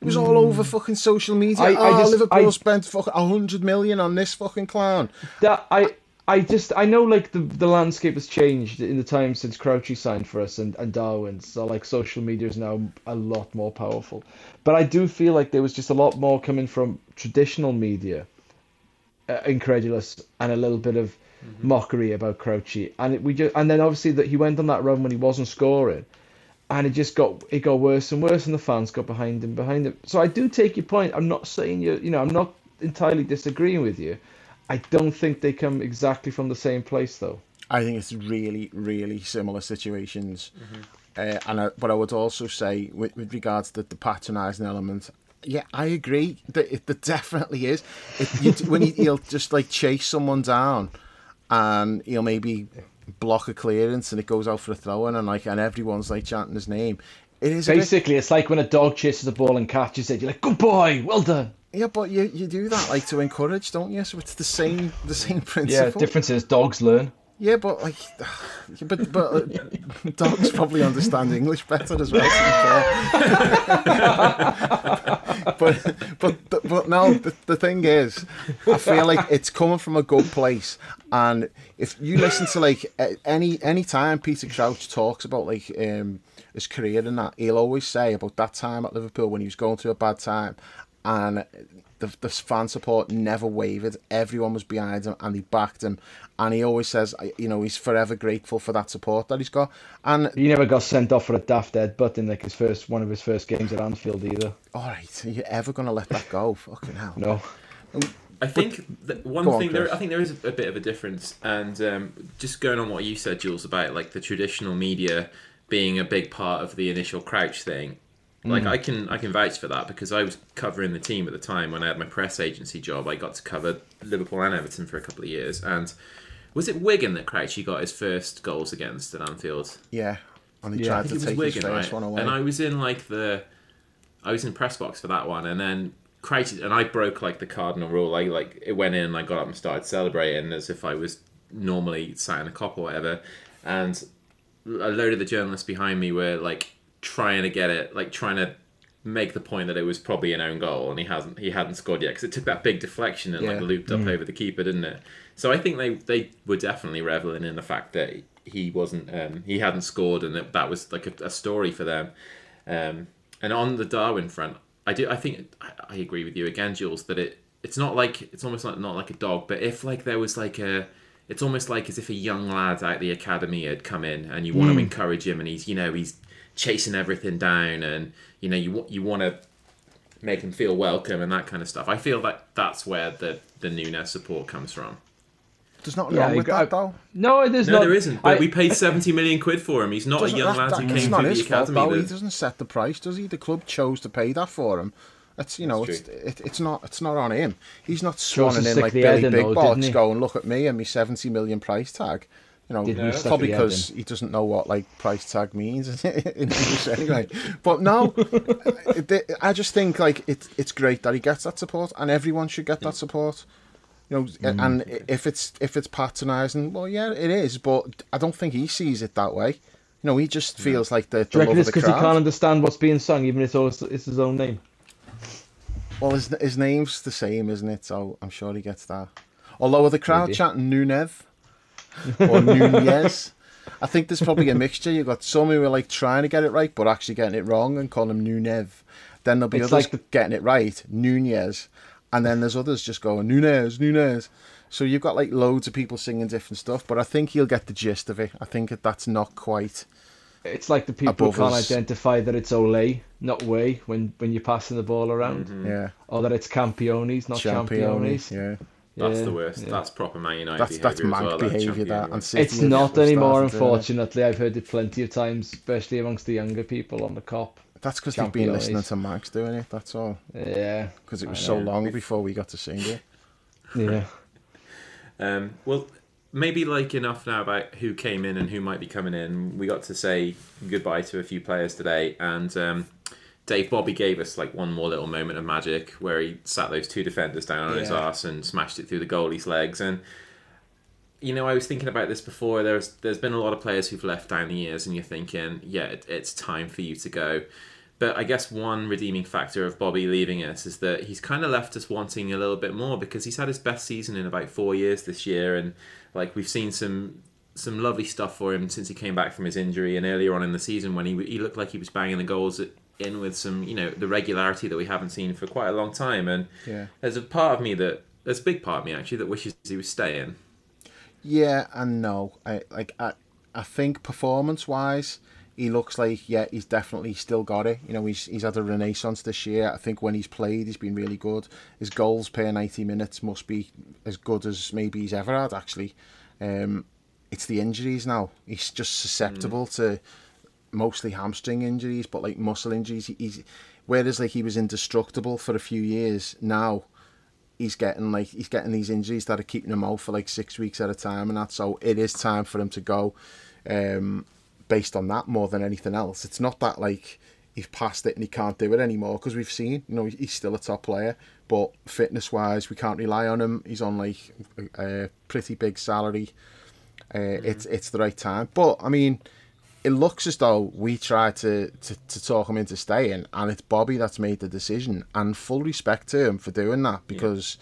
Speaker 2: It was all over mm. fucking social media.
Speaker 3: I- I
Speaker 2: oh,
Speaker 3: just-
Speaker 2: Liverpool
Speaker 3: I-
Speaker 2: spent fucking a hundred million on this fucking clown.
Speaker 3: that I I just I know like the the landscape has changed in the time since Crouchy signed for us and, and Darwin. So like social media is now a lot more powerful. But I do feel like there was just a lot more coming from traditional media, uh, incredulous and a little bit of mockery about Crouchy. And it, we just and then obviously that he went on that run when he wasn't scoring. And it just got it got worse and worse, and the fans got behind him, behind him. So I do take your point. I'm not saying you, you know, I'm not entirely disagreeing with you. I don't think they come exactly from the same place, though.
Speaker 2: I think it's really, really similar situations.
Speaker 3: Mm-hmm.
Speaker 2: Uh, and I, but I would also say, with, with regards to the patronising element, yeah, I agree that it, that definitely is. It, you, when he, he'll just like chase someone down, and he'll maybe block a clearance, and it goes out for a throw in, and like, and everyone's like chanting his name. It is a bit-
Speaker 3: Basically, it's like when a dog chases a ball and catches it. You're like, "Good boy, well done."
Speaker 2: Yeah, but you, you do that like to encourage, don't you? So it's the same the same principle.
Speaker 3: Yeah, difference is dogs learn.
Speaker 2: Yeah, but like, [sighs] but but uh, dogs probably understand English better as well. To be fair. [laughs] but but but no, the, the thing is, I feel like it's coming from a good place, and if you listen to like any any time Peter Crouch talks about like um his career and that, he'll always say about that time at Liverpool when he was going through a bad time, and the, the fan support never wavered. Everyone was behind him and he backed him. And he always says, you know, he's forever grateful for that support that he's got. And
Speaker 3: He never got sent off for a daft headbutt in like his first one of his first games at Anfield either.
Speaker 2: all right, are you ever gonna let that go? Fucking hell.
Speaker 3: No.
Speaker 1: I think that one
Speaker 2: on,
Speaker 1: thing there, I think there is a bit of a difference, and um, just going on what you said, Jules, about like the traditional media being a big part of the initial Crouch thing. Like mm. I can I can vouch for that because I was covering the team at the time when I had my press agency job. I got to cover Liverpool and Everton for a couple of years, and was it Wigan that Crouchy got his first goals against at Anfield?
Speaker 2: Yeah, and he
Speaker 3: Yeah, I
Speaker 2: tried to
Speaker 1: think it
Speaker 2: take
Speaker 1: was
Speaker 2: his
Speaker 1: Wigan,
Speaker 2: first
Speaker 1: right?
Speaker 2: one away.
Speaker 1: And I was in like the, I was in press box for that one, and then Crouchy and I broke like the cardinal rule. I like it went in, and I got up and started celebrating as if I was normally sat in a Kop or whatever, and a load of the journalists behind me were like trying to get it, like trying to make the point that it was probably an own goal and he hasn't he hadn't scored yet because it took that big deflection and like looped up over the keeper didn't it? So i think they they were definitely reveling in the fact that he wasn't um he hadn't scored and that, that was like a, a story for them. Um and on the darwin front i do i think I, I agree with you again jules that it it's not like it's almost like not like a dog but if like there was like a it's almost like as if a young lad out the academy had come in and you want to encourage him and he's you know he's chasing everything down and you know you you want to make him feel welcome and that kind of stuff. I feel that that's where the the Nunez support comes from.
Speaker 2: There's nothing
Speaker 3: Yeah,
Speaker 2: wrong with
Speaker 3: I-
Speaker 2: that though.
Speaker 3: No, there's
Speaker 1: No,
Speaker 3: not.
Speaker 1: there isn't. But
Speaker 3: I-
Speaker 1: we paid [laughs] seventy million quid for him. He's not a young
Speaker 2: that-
Speaker 1: lad who came
Speaker 2: not
Speaker 1: through the
Speaker 2: his fault
Speaker 1: academy.
Speaker 2: though. He doesn't set the price, does he? The club chose to pay that for him. It's you know, it's it, it's not it's not on him. He's not swanning in like Billy
Speaker 3: in
Speaker 2: Big
Speaker 3: though,
Speaker 2: Box
Speaker 3: didn't
Speaker 2: going, look at me and me seventy million price tag. You know,
Speaker 3: Didn't
Speaker 2: probably because he doesn't know what like price tag means [laughs] in English [laughs] anyway. But no, [laughs] I just think like it's it's great that he gets that support, and everyone should get that support. You know,
Speaker 3: Mm.
Speaker 2: and if it's if it's patronising, well, yeah, it is. But I don't think he sees it that way. You know, he just feels like the,
Speaker 3: Do
Speaker 2: the
Speaker 3: you reckon it's
Speaker 2: the
Speaker 3: because he can't understand what's being sung, even if it's, it's his own name?
Speaker 2: Well, his, his name's the same, isn't it? So I'm sure he gets that. Although are the crowd
Speaker 3: Maybe.
Speaker 2: chanting Nunez or Nunez? I think there's probably a mixture. You've got some who are like trying to get it right, but actually getting it wrong and calling him Nunez. Then there'll be
Speaker 3: It's
Speaker 2: others
Speaker 3: like the-
Speaker 2: getting it right, Nunez. And then there's others just going Nunez, Nunez. So you've got like loads of people singing different stuff, but I think you'll get the gist of it. I think that's not quite.
Speaker 3: It's like the people can't
Speaker 2: us.
Speaker 3: identify that it's Olay, not Way, when, when you're passing the ball around.
Speaker 1: Mm-hmm.
Speaker 2: Yeah,
Speaker 3: Or that it's Campiones, not
Speaker 2: Champione.
Speaker 3: Championes.
Speaker 2: Yeah,
Speaker 1: That's
Speaker 3: Yeah,
Speaker 1: the worst.
Speaker 3: yeah.
Speaker 1: That's proper Man United
Speaker 2: that's that's
Speaker 1: behaviour as
Speaker 2: mank
Speaker 1: well,
Speaker 2: behaviour. That
Speaker 1: champion.
Speaker 2: and City
Speaker 3: It's not anymore,
Speaker 2: started doing it.
Speaker 3: unfortunately. I've heard it plenty of times, especially amongst the younger people on the Kop.
Speaker 2: That's because they've been
Speaker 3: Championes.
Speaker 2: listening to Max doing it. That's all.
Speaker 3: Yeah,
Speaker 2: Because it was so long before we got to sing it.
Speaker 3: yeah.
Speaker 1: Um, well, maybe like enough now about who came in and who might be coming in. We got to say goodbye to a few players today, and um, Dave Bobby gave us like one more little moment of magic where he sat those two defenders down on his
Speaker 2: Yeah.
Speaker 1: arse and smashed it through the goalie's legs. And you know, I was thinking about this before. There's there's been a lot of players who've left down the years, and you're thinking, yeah, it, it's time for you to go. But I guess one redeeming factor of Bobby leaving us is that he's kind of left us wanting a little bit more because he's had his best season in about four years this year, and like we've seen some some lovely stuff for him since he came back from his injury, and earlier on in the season when he he looked like he was banging the goals in with some you know the regularity that we haven't seen for quite a long time, and
Speaker 2: Yeah.
Speaker 1: there's a part of me that there's a big part of me actually that wishes he was staying.
Speaker 2: Yeah and no. I like I I think performance wise, he looks like yeah, he's definitely still got it. You know, he's he's had a renaissance this year. I think when he's played, he's been really good. His goals per ninety minutes must be as good as maybe he's ever had. Actually, um, it's the injuries now. He's just susceptible to mostly hamstring injuries, but like muscle injuries. He- He's whereas like he was indestructible for a few years. Now he's getting like he's getting these injuries that are keeping him out for like six weeks at a time, and that. So it is time for him to go, um, based on that more than anything else. It's not that like he's passed it and he can't do it anymore because we've seen you know he's still a top player, but fitness wise we can't rely on him. He's on like a pretty big salary. Uh, It's it's the right time, but I mean. It looks as though we tried to, to, to talk him into staying, and it's Bobby that's made the decision. And full respect to him for doing that because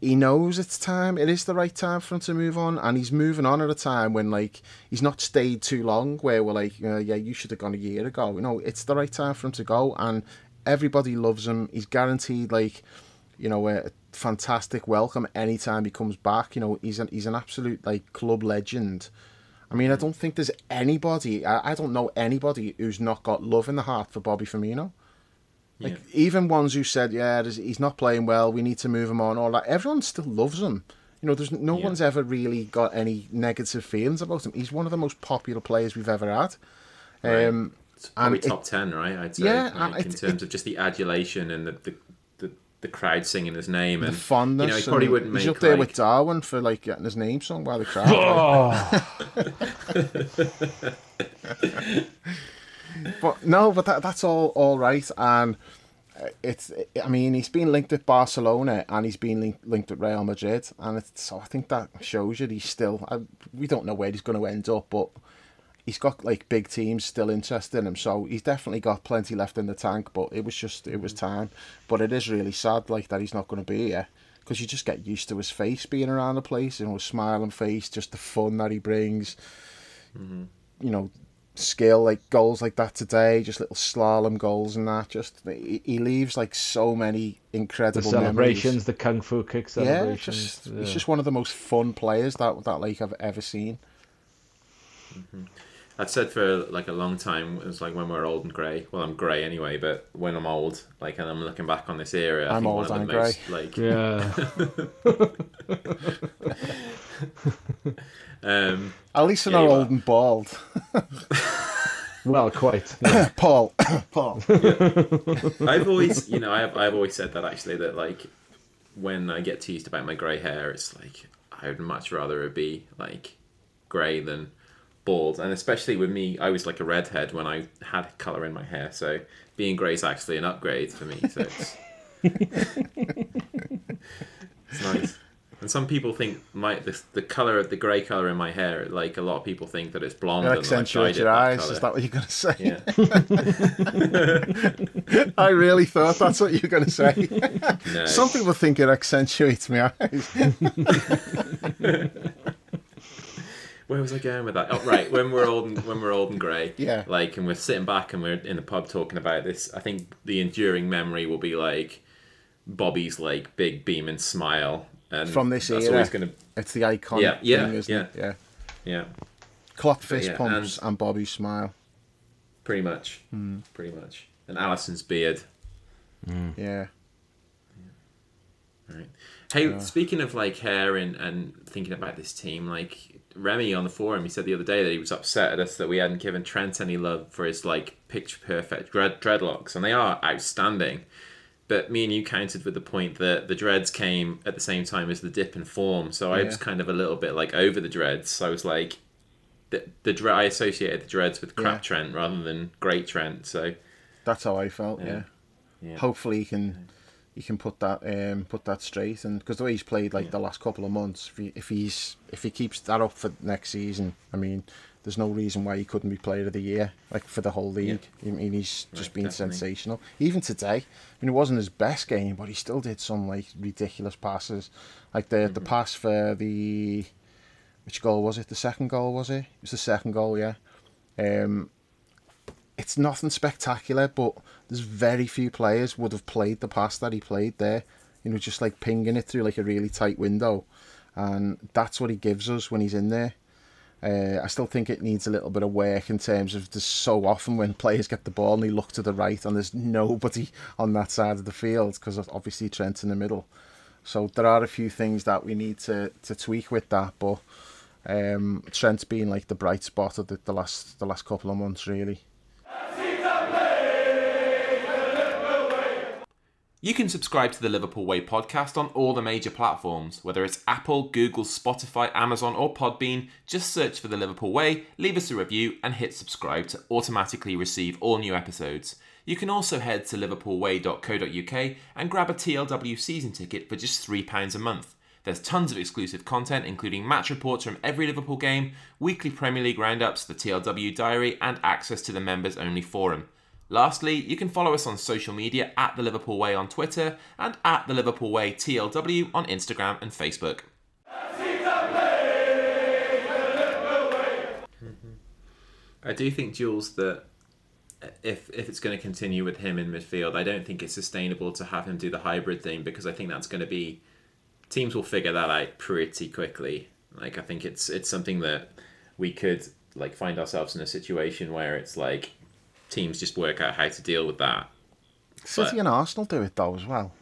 Speaker 2: he knows it's time. It is the right time for him to move on, and he's moving on at a time when like he's not stayed too long. Where we're like, uh, yeah, you should have gone a year ago. You know, it's the right time for him to go, and everybody loves him. He's guaranteed like, you know, a fantastic welcome anytime he comes back. You know, he's an he's an absolute like club legend. I mean, I don't think there's anybody. I, I don't know anybody who's not got love in the heart for Bobby Firmino. Like
Speaker 1: Yeah.
Speaker 2: even ones who said, "Yeah, he's not playing well. We need to move him on." All that. Everyone still loves him. You know, there's no
Speaker 1: Yeah.
Speaker 2: one's ever really got any negative feelings about him. He's one of the most popular players we've ever had.
Speaker 1: Right.
Speaker 2: Um,
Speaker 1: It's probably
Speaker 2: And it-
Speaker 1: top ten, right? I'd say,
Speaker 2: Yeah,
Speaker 1: like,
Speaker 2: and
Speaker 1: in
Speaker 2: it-
Speaker 1: terms of just the adulation and the the, the, crowd singing his name and
Speaker 2: the fondness.
Speaker 1: You know, he probably wouldn't
Speaker 2: he's
Speaker 1: make
Speaker 2: up there
Speaker 1: like,
Speaker 2: with Darwin for like getting his name sung by the crowd.
Speaker 3: Oh, [laughs]
Speaker 2: but no, but that, that's all all right, and uh, it's. I mean, he's been linked with Barcelona and he's been linked, linked with Real Madrid, and it's, so I think that shows you he's still. I, we don't know where he's going to end up, but he's got like big teams still interested in him, so he's definitely got plenty left in the tank. But it was just it was mm. time. But it is really sad, like that he's not going to be here. Because you just get used to his face being around the place, you know, his smiling face, just the fun that he brings mm-hmm. you know, skill like goals like that today, just little slalom goals and that. Just he, he leaves like so many incredible the
Speaker 3: celebrations,
Speaker 2: memories.
Speaker 3: the kung fu kick
Speaker 2: Yeah,
Speaker 3: celebrations.
Speaker 2: just
Speaker 3: yeah.
Speaker 2: he's just one of the most fun players that that like I've ever seen. Mm-hmm.
Speaker 1: I'd said for like a long time it was like when we're old and grey. Well, I'm grey anyway, but when I'm old, like, and I'm looking back on this era, I
Speaker 2: I'm
Speaker 1: think
Speaker 2: old
Speaker 1: one of
Speaker 2: and
Speaker 1: the most like
Speaker 3: yeah. [laughs]
Speaker 1: um,
Speaker 2: At least they're
Speaker 1: Yeah,
Speaker 2: not
Speaker 1: you
Speaker 2: old
Speaker 1: are.
Speaker 2: and bald. [laughs]
Speaker 3: well, quite. Yeah. [coughs]
Speaker 2: Paul, [coughs] Paul.
Speaker 1: I've always, [laughs] you know, I've I've always said that actually that like when I get teased about my grey hair, it's like I would much rather it be like grey than bald, and especially with me, I was like a redhead when I had colour in my hair, so being grey is actually an upgrade for me. So it's [laughs] it's nice. And some people think my the, the color of the grey color in my hair, like a lot of people think that it's blonde.
Speaker 2: It
Speaker 1: and, like,
Speaker 2: accentuates your eyes. Is that what you're gonna say?
Speaker 1: Yeah. [laughs]
Speaker 2: I really thought that's what you were gonna say. [laughs]
Speaker 1: No.
Speaker 2: Some people think it accentuates my eyes.
Speaker 1: Where was I going with that? Oh, right. When we're old and when we're old and grey, [laughs]
Speaker 2: Yeah.
Speaker 1: Like, and we're sitting back and we're in the pub talking about this. I think the enduring memory will be like Bobby's like big beaming smile, and
Speaker 2: From this
Speaker 1: that's
Speaker 2: era.
Speaker 1: always gonna,
Speaker 2: It's the icon.
Speaker 1: Yeah, yeah,
Speaker 2: thing, isn't it? Yeah.
Speaker 1: yeah,
Speaker 2: Klopp fist
Speaker 1: yeah,
Speaker 2: pumps
Speaker 1: and-
Speaker 2: and Bobby's smile.
Speaker 1: pretty much,
Speaker 2: Hmm.
Speaker 1: pretty much. And Alisson's beard.
Speaker 2: Yeah.
Speaker 1: Right. Hey, speaking of like hair and, and thinking about this team, like Remy on the forum, he said the other day that he was upset at us that we hadn't given Trent any love for his like picture perfect dread- dreadlocks, and they are outstanding. But me and you counted with the point that the dreads came at the same time as the dip in form, so I
Speaker 2: Yeah.
Speaker 1: was kind of a little bit like over the dreads. So I was like, the the dre- I associated the dreads with crap
Speaker 2: Yeah.
Speaker 1: Trent rather than great Trent. So
Speaker 2: That's how I felt.
Speaker 1: Yeah.
Speaker 2: Yeah.
Speaker 1: Yeah.
Speaker 2: Hopefully he can he can put that um put that straight and because the way he's played like the last couple of months, if, he, if he's if he keeps that up for next season, I mean, there's no reason why he couldn't be Player of the Year like for the whole league. I mean, he's just
Speaker 1: Right,
Speaker 2: been
Speaker 1: definitely.
Speaker 2: sensational. Even today, I mean, it wasn't his best game, but he still did some like ridiculous passes, like the
Speaker 1: Mm-hmm.
Speaker 2: the pass for the which goal was it? The second goal was it? It was the second goal, yeah. Um, it's nothing spectacular, but there's very few players would have played the pass that he played there. You know, just like pinging it through like a really tight window, and that's what he gives us when he's in there. Uh, I still think it needs a little bit of work in terms of there's so often when players get the ball and they look to the right and there's nobody on that side of the field because obviously Trent's in the middle. So there are a few things that we need to, to tweak with that, but um, Trent's been like the bright spot of the, the last the last couple of months really.
Speaker 1: You can subscribe to the Liverpool Way podcast on all the major platforms, whether it's Apple, Google, Spotify, Amazon, or Podbean. Just search for the Liverpool Way, leave us a review, and hit subscribe to automatically receive all new episodes. You can also head to liverpoolway.co.uk and grab a TLW season ticket for just £3 a month. There's tons of exclusive content, including match reports from every Liverpool game, weekly Premier League roundups, the TLW diary, and access to the members only forum. Lastly, you can follow us on social media at The Liverpool Way on Twitter and at The Liverpool Way TLW on Instagram and Facebook. I do think, Jules, that if if it's going to continue with him in midfield, I don't think it's sustainable to have him do the hybrid thing because I think that's going to be teams will figure that out pretty quickly. Like I think it's it's something that we could like find ourselves in a situation where it's like teams just work out how to deal with that.
Speaker 2: City
Speaker 1: But-
Speaker 2: and Arsenal do it though as well.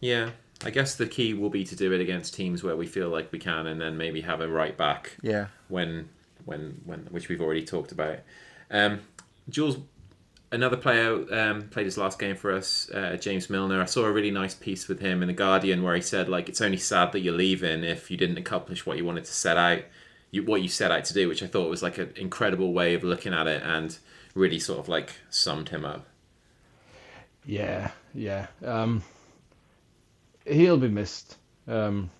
Speaker 1: Yeah, I guess the key will be to do it against teams where we feel like we can, and then maybe have a right back
Speaker 2: Yeah.
Speaker 1: when when when which we've already talked about. Um, Jules, another player um, played his last game for us, uh, James Milner. I saw a really nice piece with him in the Guardian where he said like it's only sad that you're leaving if you didn't accomplish what you wanted to set out, you, what you set out to do, which I thought was like an incredible way of looking at it and really sort of like summed him up.
Speaker 3: Yeah, yeah. Um, he'll be missed. Um,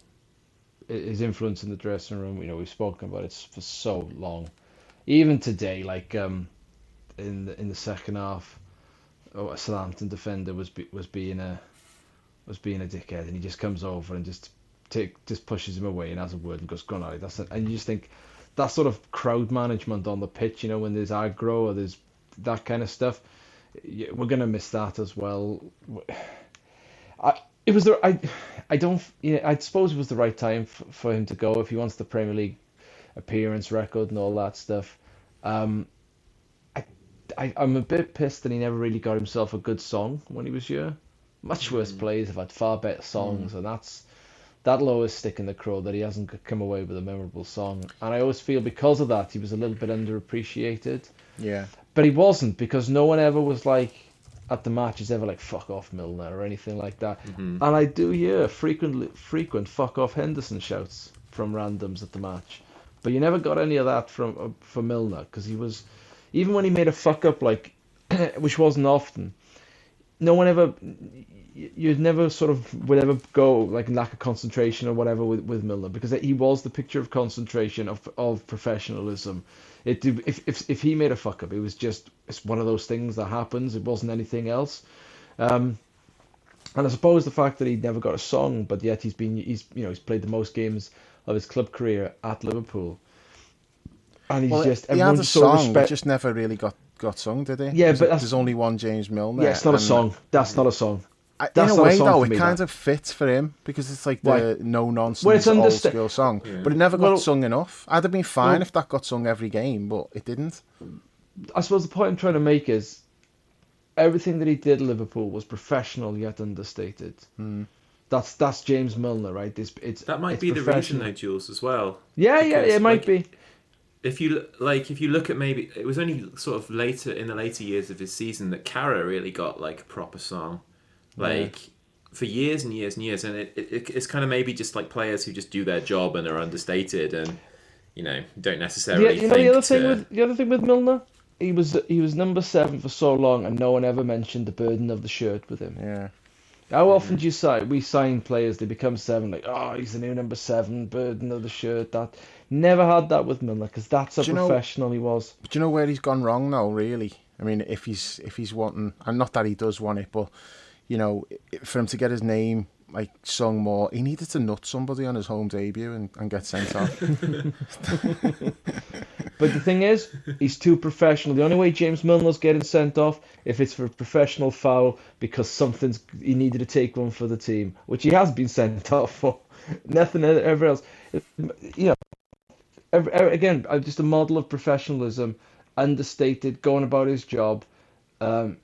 Speaker 3: his influence in the dressing room, you know, we've spoken about it for so long. Even today, like um, in the in the second half, oh, a Southampton defender was be, was being a was being a dickhead, and he just comes over and just take just pushes him away and has a word and goes, "Go on, That's it. And you just think that sort of crowd management on the pitch, you know, when there's aggro or there's that kind of stuff, we're gonna miss that as well. [sighs] I it was the I I don't you know, I suppose it was the right time f- for him to go if he wants the Premier League appearance record and all that stuff. Um, I, I I'm a bit pissed that he never really got himself a good song when he was here. Much worse mm. players have had far better songs, mm. and that's that lowest stick in the crow that he hasn't come away with a memorable song. And I always feel because of that he was a little bit underappreciated.
Speaker 2: Yeah.
Speaker 3: But he wasn't because no one ever was like at the match is ever like fuck off Milner or anything like that. Mm-hmm. And I do hear frequently frequent fuck off Henderson shouts from randoms at the match. But you never got any of that from uh, from Milner because he was even when he made a fuck up like [clears throat] which wasn't often. No one ever you'd never sort of would ever go like lack of concentration or whatever with, with Milner because he was the picture of concentration of of professionalism. It if if if he made a fuck up, it was just it's one of those things that happens. It wasn't anything else. Um, and I suppose the fact that he never got a song, but yet he's been he's you know he's played the most games of his club career at Liverpool.
Speaker 2: And he's well, just he had a song, respect... just never really got got sung, did he?
Speaker 3: Yeah, but
Speaker 2: there's only one James Milner.
Speaker 3: Yeah, it's not a song. That's not a song.
Speaker 2: That's in a way, though, it kind that. of fits for him because it's like the no nonsense well, it's old school song, yeah. but it never got well, sung enough. I'd have been fine well, if that got sung every game, but it didn't.
Speaker 3: I suppose the point I'm trying to make is everything that he did at Liverpool was professional yet understated.
Speaker 2: Hmm.
Speaker 3: That's that's James Milner, right? It's, it's
Speaker 1: that might
Speaker 3: it's
Speaker 1: be the reason, though, Jules, as well.
Speaker 3: Yeah, yeah, it might like, be.
Speaker 1: If you like, if you look at maybe it was only sort of later in the later years of his season that Carra really got like a proper song like yeah. for years and years and years, and it, it, it's kind of maybe just like players who just do their job and are understated and you know don't necessarily. Yeah,
Speaker 3: you know the other to... thing with the other thing with Milner, he was he was number seven for so long, and no one ever mentioned the burden of the shirt with him.
Speaker 2: Yeah.
Speaker 3: How often do you say we sign players? They become seven, like oh, he's the new number seven, burden of the shirt. That never had that with Milner because that's how professional
Speaker 2: know,
Speaker 3: he was.
Speaker 2: But do you know where he's gone wrong though? Really, I mean, if he's if he's wanting, and not that he does want it, but you know, for him to get his name like sung more, he needed to nut somebody on his home debut and, and get sent off. [laughs]
Speaker 3: but the thing is, he's too professional. The only way James Milner's getting sent off if it's for a professional foul because something's he needed to take one for the team, which he has been sent [laughs] off for. Nothing ever else. You know, again, uh, just a model of professionalism, understated, going about his job. Um,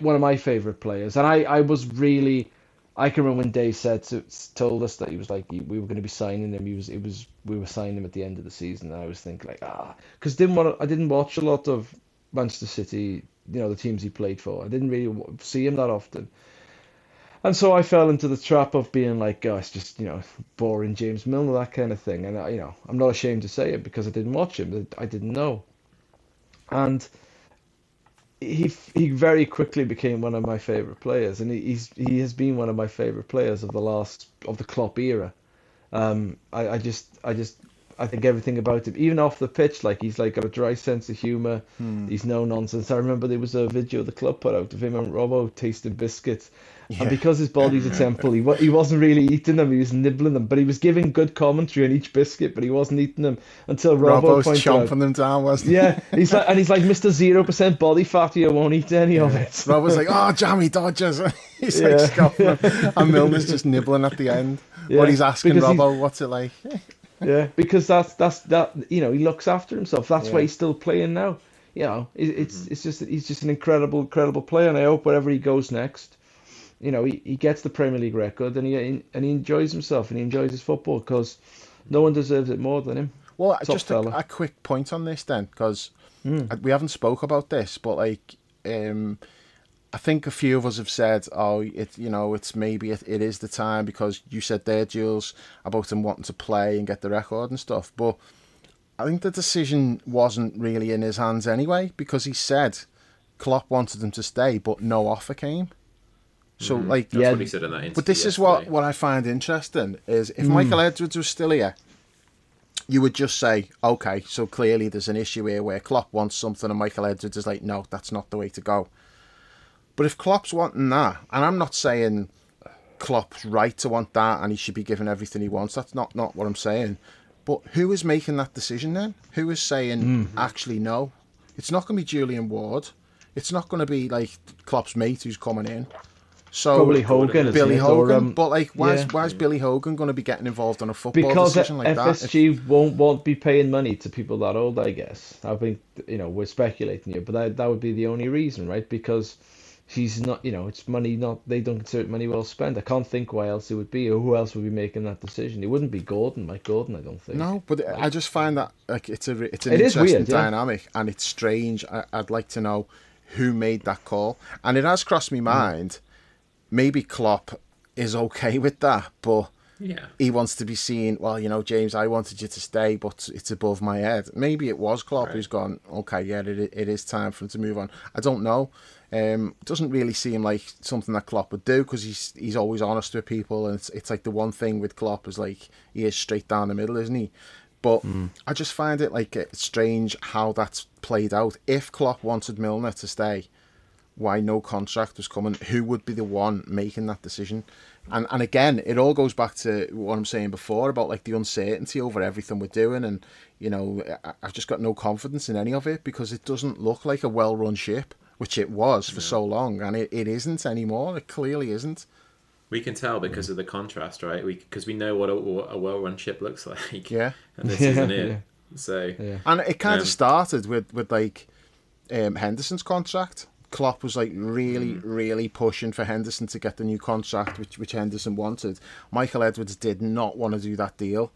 Speaker 3: one of my favorite players, and I, I was really, I can remember when Dave said to, told us that he was like we were going to be signing him. He was it was we were signing him at the end of the season, and I was thinking like ah, because didn't want I didn't watch a lot of Manchester City, you know the teams he played for. I didn't really see him that often. And so I fell into the trap of being like, oh, it's just, you know, boring James Milner, that kind of thing. And, I, you know, I'm not ashamed to say it because I didn't watch him. I didn't know. And he he very quickly became one of my favorite players, and he, he's he has been one of my favorite players of the last of the Klopp era. Um, I, I just I just I think everything about him, even off the pitch, like he's like got a dry sense of humour. Hmm. He's no nonsense. I remember there was a video the club put out of him and Robbo tasting biscuits, yeah. And because his body's a temple, he, he wasn't really eating them, he was nibbling them. But he was giving good commentary on each biscuit, but he wasn't eating them until Robbo pointed chomping
Speaker 2: out, them down, wasn't
Speaker 3: he? Yeah, he's like, and he's like, Mr. 0% body fat, you won't eat any yeah. of it.
Speaker 2: Robbo's like, oh, jammy Dodgers. [laughs] he's like yeah. scoffing. And Milner's just nibbling at the end. Yeah. What he's asking Robbo, what's it like? [laughs]
Speaker 3: yeah, because that's, that's, that, you know, he looks after himself. That's why he's still playing now. You know, it, it's, mm-hmm. it's just, he's just an incredible, incredible player. And I hope wherever he goes next, you know, he, he gets the Premier League record and he and he enjoys himself and he enjoys his football because no one deserves it more than him.
Speaker 2: Well,
Speaker 3: Top
Speaker 2: just a, a quick point on this then, because we haven't spoke about this, but like, um, I think a few of us have said, oh, it, you know, it's maybe it, it is the time because you said there, Jules, about him wanting to play and get the record and stuff. But I think the decision wasn't really in his hands anyway because he said Klopp wanted him to stay, but no offer came. So like,
Speaker 1: That's
Speaker 3: Yeah,
Speaker 1: what he said in that
Speaker 2: but this is what, what I find interesting is if Michael Edwards was still here, you would just say, okay, so clearly there's an issue here where Klopp wants something and Michael Edwards is like, no, that's not the way to go. But if Klopp's wanting that, and I'm not saying Klopp's right to want that and he should be given everything he wants, that's not, not what I'm saying. But who is making that decision then? Who is saying,
Speaker 3: Hmm.
Speaker 2: actually, no? It's not going to be Julian Ward. It's not going to be like Klopp's mate who's coming in. So
Speaker 3: Probably Hogan,
Speaker 2: Billy
Speaker 3: it? Or,
Speaker 2: Hogan.
Speaker 3: um,
Speaker 2: but like, why is,
Speaker 3: yeah.
Speaker 2: why is Billy Hogan going to be getting involved on a football
Speaker 3: because
Speaker 2: decision like that? If-
Speaker 3: FSG won't won't be paying money to people that old, I guess. I think you know we're speculating here, but that that would be the only reason, right? Because he's not, you know, it's money not they don't consider it money well spent. I can't think why else it would be, or who else would be making that decision. It wouldn't be Gordon, Mike Gordon, I don't think.
Speaker 2: No, but I just find that like it's a it's an
Speaker 3: It
Speaker 2: interesting
Speaker 3: weird, yeah.
Speaker 2: dynamic and it's strange. I, I'd like to know who made that call, and it has crossed my mind. Maybe Klopp is okay with that, but
Speaker 1: Yeah.
Speaker 2: he wants to be seen. Well, you know, James, I wanted you to stay, but it's above my head. Maybe it was Klopp
Speaker 1: Right.
Speaker 2: who's gone. Okay, yeah, it, it is time for him to move on. I don't know. Um, doesn't really seem like something that Klopp would do because he's he's always honest with people, and it's it's like the one thing with Klopp is like he is straight down the middle, isn't he? But I just find it like strange how that's played out. If Klopp wanted Milner to stay, why no contract was coming, who would be the one making that decision? And and again, it all goes back to what I'm saying before about like the uncertainty over everything we're doing, and you know, I- I've just got no confidence in any of it because it doesn't look like a well-run ship, which it was for so long, and it, it isn't anymore. It clearly isn't.
Speaker 1: We can tell because of the contrast, right? Because we know what a, what a well-run ship looks [laughs] like.
Speaker 2: Yeah.
Speaker 1: And this [laughs]
Speaker 3: Yeah,
Speaker 1: isn't it.
Speaker 3: yeah.
Speaker 1: So
Speaker 3: Yeah.
Speaker 2: And it kind
Speaker 1: Um,
Speaker 2: of started with with like um, Henderson's contract. Klopp was like really, mm. really pushing for Henderson to get the new contract, which which Henderson wanted. Michael Edwards did not want to do that deal,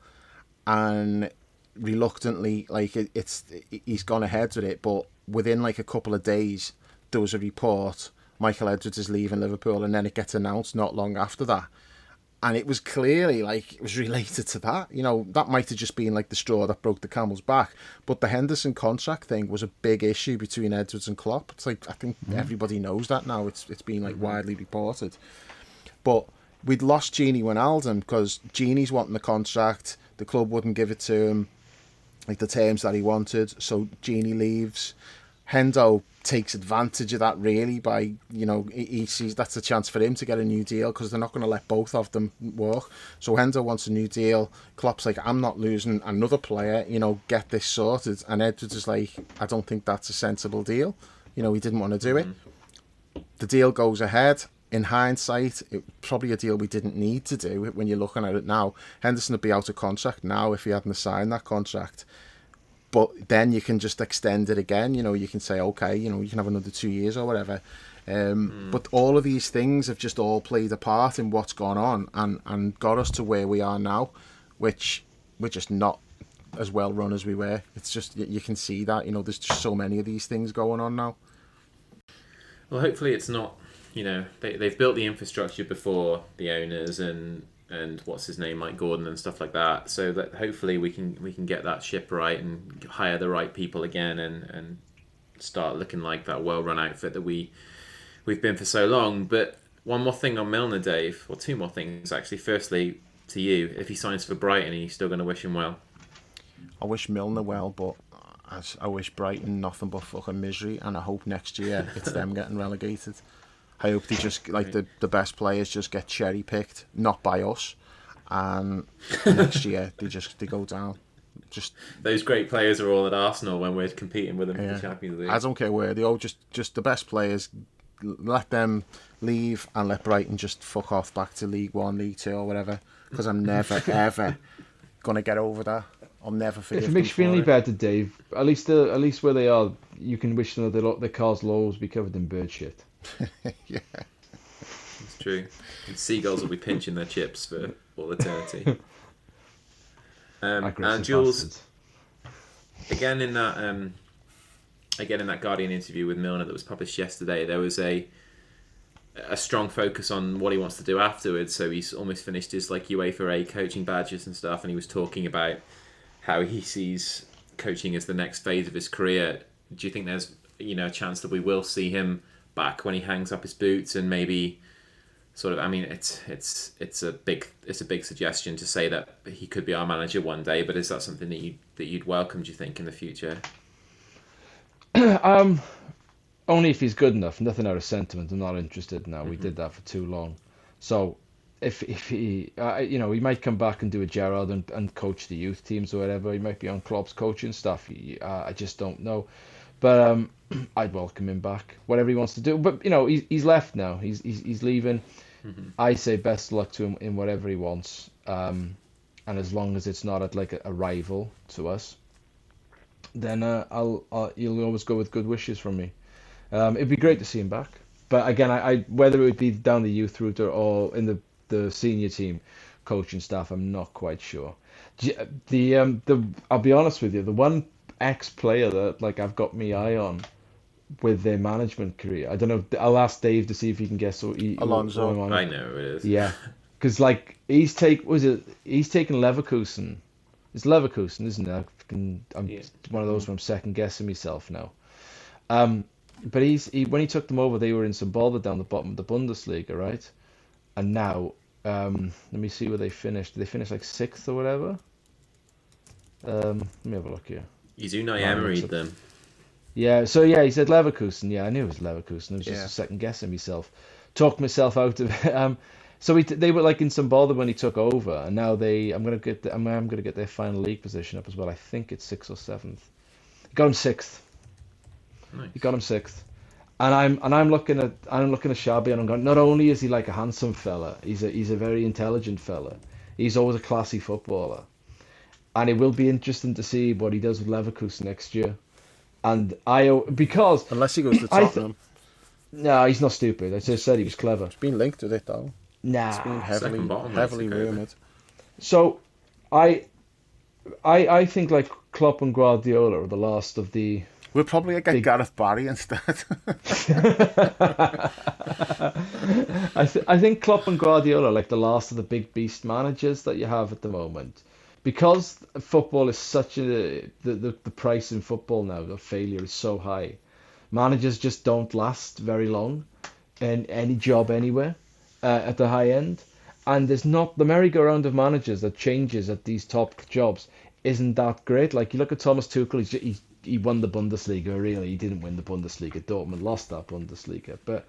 Speaker 2: and reluctantly, like it, it's he's gone ahead with it. But within like a couple of days, there was a report Michael Edwards is leaving Liverpool, and then it gets announced not long after that and it was clearly like it was [laughs] related to that. You know, that might have just been like the straw that broke the camel's back. But the Henderson contract thing was a big issue between Edwards and Klopp. It's like I think mm-hmm. everybody knows that now. It's it's been like mm-hmm. widely reported. But we'd lost Gini Wijnaldum because Gini's wanting the contract. The club wouldn't give it to him, like the terms that he wanted. So Genie leaves. Hendo takes advantage of that really by you know he, sees that's a chance for him to get a new deal because they're not going to let both of them work. So Hendo wants a new deal. Klopp's like I'm not losing another player. You know get this sorted. And Edwards is like I don't think that's a sensible deal. You know he didn't want to do it. Mm-hmm. The deal goes ahead. In hindsight, it probably a deal we didn't need to do when you're looking at it now. Henderson would be out of contract now if he hadn't signed that contract but then you can just extend it again. You know, you can say, okay, you know, you can have another two years or whatever. Um, But all of these things have just all played a part in what's gone on and, and got us to where we are now, which we're just not as well run as we were. It's just, you, you can see that, you know, there's just so many of these things going on now.
Speaker 1: Well, hopefully it's not. You know, they they've built the infrastructure before the owners and and what's his name, Mike Gordon and stuff like that. So that hopefully we can we can get that ship right and hire the right people again and and start looking like that well-run outfit that we we've been for so long. But one more thing on Milner, Dave, or two more things actually. Firstly, to you, if he signs for Brighton, are you still going to wish him well?
Speaker 2: I wish Milner well, but I, I wish Brighton nothing but fucking misery, and I hope next year it's them getting relegated. I hope they just like the, the best players just get cherry picked, not by us, and next [laughs] year they just they go down. Just
Speaker 1: Those great players are all at Arsenal when we're competing with them in the Champions League.
Speaker 2: I don't care where they all just just the best players. Let them leave and let Brighton just fuck off back to League One, League Two, or whatever. Because I'm never [laughs] ever gonna get over that. I'll never forgive
Speaker 3: If it
Speaker 2: them
Speaker 3: makes you feel any better, Dave, at least the, at least where they are, you can wish them that their, their cars will always be covered in bird shit. [laughs]
Speaker 2: yeah.
Speaker 1: It's true. And seagulls will be pinching their chips for all eternity. Um, and Jules,
Speaker 3: bastards.
Speaker 1: again in that um, again in that Guardian interview with Milner that was published yesterday, there was a a strong focus on what he wants to do afterwards. So he's almost finished his like UEFA A coaching badges and stuff, and he was talking about how he sees coaching as the next phase of his career. Do you think there's you know a chance that we will see him back when he hangs up his boots and maybe sort of I mean it's it's it's a big it's a big suggestion to say that he could be our manager one day, but is that something that you that you'd welcome? Do you think in the future? [clears throat]
Speaker 3: um, only if he's good enough. Nothing out of sentiment. I'm not interested now. Mm-hmm. We did that for too long. So if if he, uh, you know, he might come back and do a Gerrard and, and coach the youth teams or whatever. He might be on Klopp's coaching stuff. He, uh, I just don't know. But um, [clears throat] I'd welcome him back. Whatever he wants to do. But you know, he's he's left now. He's he's, he's leaving. Mm-hmm. I say best luck to him in whatever he wants. Um, and as long as it's not at like a, a rival to us, then uh, I'll, I'll you'll always go with good wishes from me. Um, it'd be great to see him back. But again, I, I whether it would be down the youth route or, or in the, the senior team coaching staff, I'm not quite sure. The um the I'll be honest with you, the one ex player that like I've got me eye on with their management career. I don't know. I'll ask Dave to see if he can guess what he,
Speaker 2: Alonso.
Speaker 1: I know it is.
Speaker 3: Yeah, because like he's take was it he's taken Leverkusen. It's Leverkusen, isn't it? I'm yeah. one of those where I'm second guessing myself now. Um, but he's he, when he took them over, they were in some bother down the bottom of the Bundesliga, right? And now, um, let me see where they finished. Did they finish like sixth or whatever? Um, let me have a look here.
Speaker 1: He's Unai Emery them.
Speaker 3: Yeah, so yeah, he said Leverkusen. Yeah, I knew it was Leverkusen. I was just yeah. second guessing myself. Talked myself out of it. [laughs] Um, so we, they were like in some bother when he took over, and now they. I'm gonna get. The, I'm, I'm gonna get their final league position up as well. I think it's sixth or seventh. He got him sixth. Nice. He got him sixth. And I'm and I'm looking at I'm looking at Xabi and I'm going. Not only is he like a handsome fella, he's a he's a very intelligent fella. He's always a classy footballer, and it will be interesting to see what he does with Leverkusen next year. And I because
Speaker 2: unless he goes to Tottenham.
Speaker 3: Th- no, he's not stupid. I just said he was clever.
Speaker 2: He's been linked with it though.
Speaker 3: Nah,
Speaker 2: it's been heavily heavily rumored.
Speaker 3: So, I, I, I think like Klopp and Guardiola are the last of the.
Speaker 2: We'll probably get big... Gareth Barry instead. [laughs]
Speaker 3: I, th- I think Klopp and Guardiola are like the last of the big beast managers that you have at the moment. Because football is such a the, the, the price in football now of failure is so high, managers just don't last very long in any job anywhere uh, at the high end. And there's not the merry-go-round of managers that changes at these top jobs isn't that great. Like you look at Thomas Tuchel, he's, he he won the Bundesliga. Really, he didn't win the Bundesliga. Dortmund lost that Bundesliga, but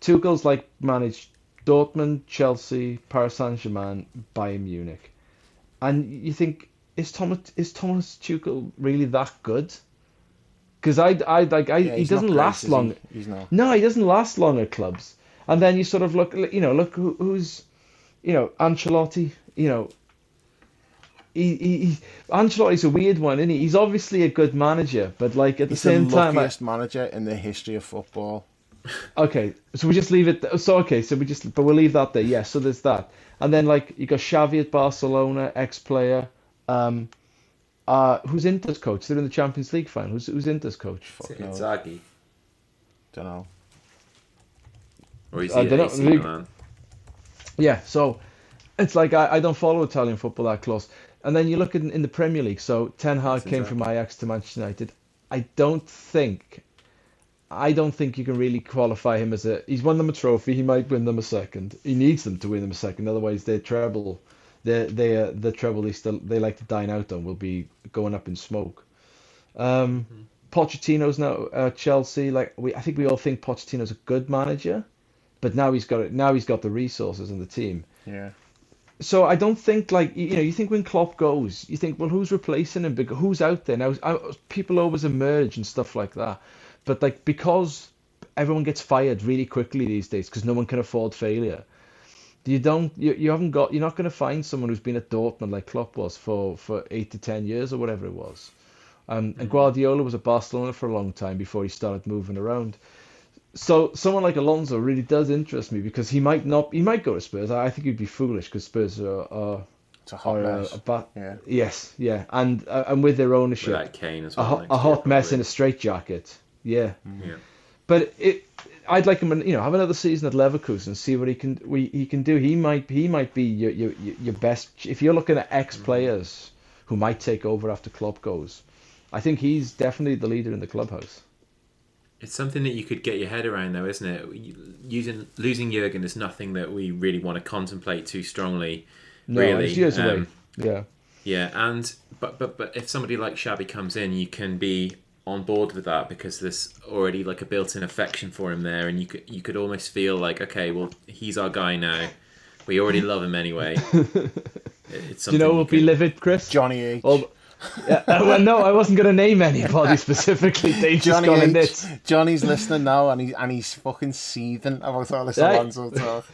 Speaker 3: Tuchel's like managed Dortmund, Chelsea, Paris Saint Germain, Bayern Munich, and you think is Thomas is Thomas Tuchel really that good? Because I I like I, yeah, he doesn't great, last long.
Speaker 2: He? He's not.
Speaker 3: No, he doesn't last long at clubs. And then you sort of look, you know, look who, who's, you know, Ancelotti. You know, he, he, he Ancelotti's a weird one, isn't he? He's obviously a good manager, but like at the same time
Speaker 2: the
Speaker 3: time,
Speaker 2: luckiest manager in the history of football.
Speaker 3: Okay, so we just leave it. So okay, so we just, but we'll leave that there. Yeah, so there's that, and then like you got Xavi at Barcelona, ex-player. Um, uh, who's Inter's coach? They're in the Champions League final. Who's who's Inter's coach?
Speaker 1: Fuck Inzaghi.
Speaker 2: Don't know.
Speaker 1: Or is he uh, AC Milan?
Speaker 3: Yeah, so it's like I, I don't follow Italian football that close. And then you look at in the Premier League. So Ten Hag came exactly. from Ajax to Manchester United. I don't think, I don't think you can really qualify him as a. He's won them a trophy. He might win them a second. He needs them to win them a second. Otherwise, their treble, they they uh, the treble they still they like to dine out on will be going up in smoke. Um, mm-hmm. Pochettino's now uh, Chelsea. Like we, I think we all think Pochettino's a good manager but now he's got it. Now he's got the resources in the team.
Speaker 2: Yeah.
Speaker 3: So I don't think like you know you think when Klopp goes, you think well who's replacing him? Because who's out there now? People always emerge and stuff like that, but like because everyone gets fired really quickly these days because no one can afford failure. You don't you, you haven't got you're not going to find someone who's been at Dortmund like Klopp was for for eight to ten years or whatever it was. Um, and mm-hmm. Guardiola was at Barcelona for a long time before he started moving around so someone like Alonso really does interest me because he might not he might go to Spurs. I think he'd be foolish because Spurs are, are
Speaker 2: It's a hot
Speaker 3: or a,
Speaker 2: mess.
Speaker 3: a ba-
Speaker 2: Yeah.
Speaker 3: yes, yeah, and uh, and with their ownership,
Speaker 1: Without Kane as
Speaker 3: a,
Speaker 1: well.
Speaker 3: hot,
Speaker 1: next
Speaker 3: a hot mess in a straitjacket. Yeah,
Speaker 1: Yeah.
Speaker 3: but it, I'd like him, you know, have another season at Leverkusen, and see what he can, we, he can do. He might, he might be your, your, your best. If you're looking at ex players who might take over after Klopp goes, I think he's definitely the leader in the clubhouse.
Speaker 1: It's something that you could get your head around, though, isn't it? Using losing Jurgen is nothing that we really want to contemplate too strongly.
Speaker 3: No,
Speaker 1: really,
Speaker 3: it's years away.
Speaker 1: Um,
Speaker 3: Yeah,
Speaker 1: Yeah, and but but but if somebody like Xabi comes in, you can be on board with that because there's already like a built-in affection for him there, and you could you could almost feel like, okay, well, he's our guy now. We already love him anyway. [laughs] It's
Speaker 3: do you know
Speaker 1: something
Speaker 3: we'll be livid, Chris?
Speaker 2: Johnny H.
Speaker 3: Well, yeah, uh, well, no, I wasn't going to name anybody [laughs] specifically. They've just
Speaker 2: Johnny
Speaker 3: gone
Speaker 2: H.
Speaker 3: this.
Speaker 2: Johnny's listening now, and he and he's fucking seething about all this
Speaker 3: Right.
Speaker 2: Alonso talk.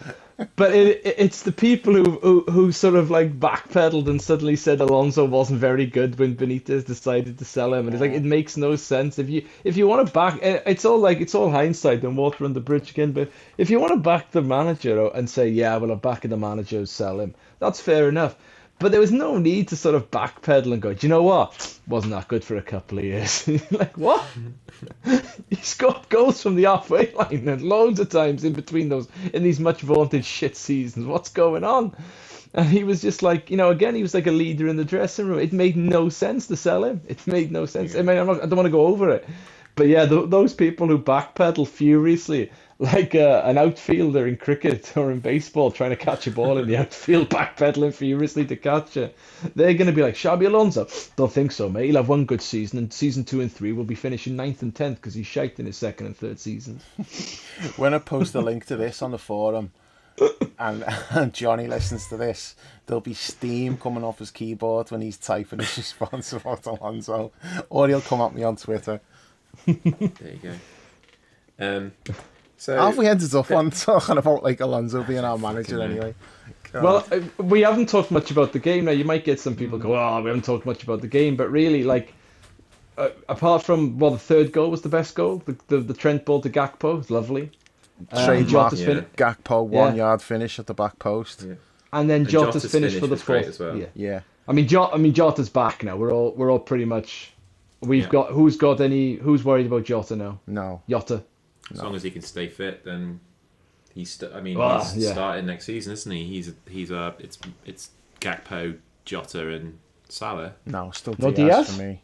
Speaker 3: But it, it, it's the people who, who who sort of like backpedaled and suddenly said Alonso wasn't very good when Benitez decided to sell him, and it's like it makes no sense. If you if you want to back, eh, it's all like it's all hindsight and water under the bridge again. But if you want to back the manager and say, yeah, well, I'm backing the manager, sell him, that's fair enough. But there was no need to sort of backpedal and go, do you know what? Wasn't that good for a couple of years? [laughs] like what? [laughs] he scored goals from the halfway line and loads of times in between those in these much vaunted shit seasons. What's going on? And he was just like, you know, again, he was like a leader in the dressing room. It made no sense to sell him. It made no sense. I mean, I'm not, I don't want to go over it, but yeah, th- those people who backpedal furiously, [laughs] like uh, an outfielder in cricket or in baseball trying to catch a ball in the [laughs] outfield, backpedaling furiously to catch it, they're going to be like Xabi Alonso. Don't think so, mate. He'll have one good season, and season two and three will be finishing ninth and tenth because he's shite in his second and third seasons. [laughs]
Speaker 2: When I post a link to this on the forum, and, and Johnny listens to this, there'll be steam coming off his keyboard when he's typing his response about Alonso, or he'll come at me on Twitter.
Speaker 1: There you go. Um, so
Speaker 2: How have we ended up on talking about like Alonso being our [laughs] manager anyway? God.
Speaker 3: Well, uh, we haven't talked much about the game now. You might get some people go, "Oh, we haven't talked much about the game," but really, like, uh, apart from well, the third goal was the best goal. The the, the Trent ball to Gakpo was lovely. Uh,
Speaker 2: Trademark
Speaker 3: Jota's
Speaker 1: yeah.
Speaker 3: fin-
Speaker 2: Gakpo one
Speaker 3: Yeah.
Speaker 2: yard finish at the back post.
Speaker 1: Yeah.
Speaker 3: and then
Speaker 1: And
Speaker 3: Jota's,
Speaker 1: Jota's
Speaker 3: finish
Speaker 1: finish
Speaker 3: for the
Speaker 1: was
Speaker 3: fourth.
Speaker 1: as well.
Speaker 3: Yeah,
Speaker 2: Yeah,
Speaker 3: I mean, Jota, I mean, Jota's back now. We're all we're all pretty much. We've
Speaker 1: Yeah.
Speaker 3: got who's got any who's worried about Jota now?
Speaker 2: no,
Speaker 3: Jota.
Speaker 1: As long as he can stay fit, then he's. St- I mean,
Speaker 3: Ah,
Speaker 1: he's
Speaker 3: yeah.
Speaker 1: starting next season, isn't he? He's he's uh, it's it's Gakpo, Jota, and Salah.
Speaker 2: no, still
Speaker 3: No
Speaker 2: Diaz,
Speaker 3: Diaz?
Speaker 2: for me.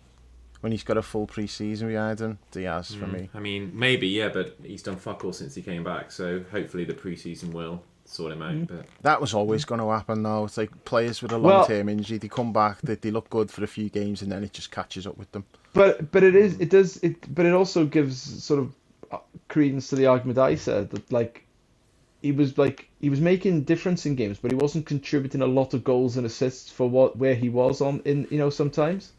Speaker 2: When he's got a full pre-season behind him, Diaz for me.
Speaker 1: I mean, maybe yeah, but he's done fuck all since he came back. So hopefully the preseason will sort him out.
Speaker 3: Mm-hmm.
Speaker 1: But
Speaker 2: That was always going to happen though. It's like players with a long-term injury, they come back, they, they look good for a few games, and then it just catches up with them.
Speaker 3: But but it is it does it but it also gives sort of credence to the argument I said that like he was like he was making difference in games, but he wasn't contributing a lot of goals and assists for what where he was on in you know sometimes.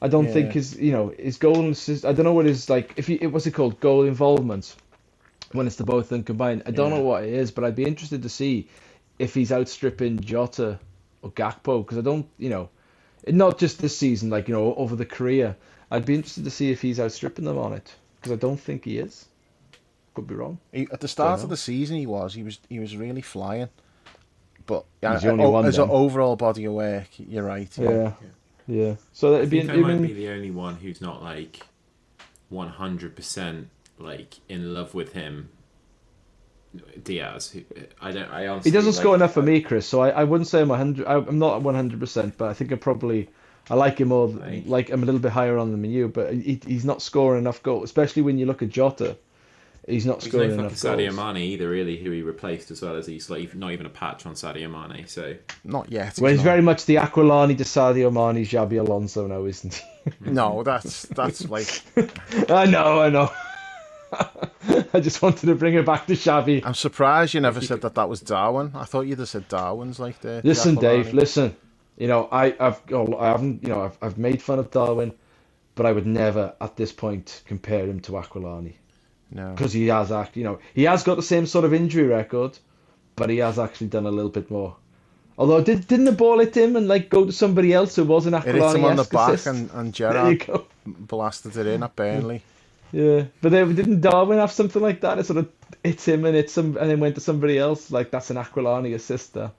Speaker 3: I don't think his you know his goal and assist. I don't know what his like if he it what's it called goal involvement when it's the both of them combined. I don't
Speaker 2: Yeah.
Speaker 3: know what it is, but I'd be interested to see if he's outstripping Jota or Gakpo because I don't you know not just this season like you know over the career. I'd be interested to see if he's outstripping them on it because I don't think he is. Could be wrong.
Speaker 2: He, at the start of the season, he was he was he was really flying, but yeah,
Speaker 3: He's the only
Speaker 2: o-
Speaker 3: one
Speaker 2: as an overall body of work, you're right.
Speaker 3: Yeah, yeah. So
Speaker 1: I
Speaker 3: it'd be
Speaker 1: think I
Speaker 3: even.
Speaker 1: might be the only one who's not like one hundred percent like in love with him. Diaz, who, I don't. I honestly.
Speaker 3: He doesn't
Speaker 1: like,
Speaker 3: score enough for me, Chris. So I, I wouldn't say I'm 100. I'm not 100, percent but I think I probably I like him more.
Speaker 1: Right.
Speaker 3: Like I'm a little bit higher on him than you, but he, he's not scoring enough goals, especially when you look at Jota. He's not
Speaker 1: He's
Speaker 3: scoring
Speaker 1: no fucking
Speaker 3: enough
Speaker 1: Sadio. Mane either, really, who he replaced as well as he's like not even a patch on Sadio Mane. So
Speaker 2: Not yet.
Speaker 3: Well, he's
Speaker 2: not.
Speaker 3: very much the Aquilani to Sadio Mane, Xabi Alonso now, isn't he? [laughs]
Speaker 2: No, that's that's like [laughs]
Speaker 3: I know, I know. [laughs] I just wanted to bring it back to Xavi.
Speaker 2: I'm surprised you never said that that was Darwin. I thought you'd have said Darwin's like the. the
Speaker 3: Listen, Dave. Listen. You know, I, I've, I haven't, you know, I've, I've made fun of Darwin, but I would never, at this point, compare him to Aquilani
Speaker 2: No.
Speaker 3: because he has act, you know, he has got the same sort of injury record, but he has actually done a little bit more. Although, did didn't the ball hit him and like go to somebody else who wasn't
Speaker 2: It hit him on the
Speaker 3: Aquilani?
Speaker 2: back, and, and [laughs]
Speaker 3: go.
Speaker 2: blasted it in at Burnley.
Speaker 3: Yeah, but then didn't Darwin have something like that? It sort of hits him and hits some, and then went to somebody else. Like that's an Aquilani assist. There.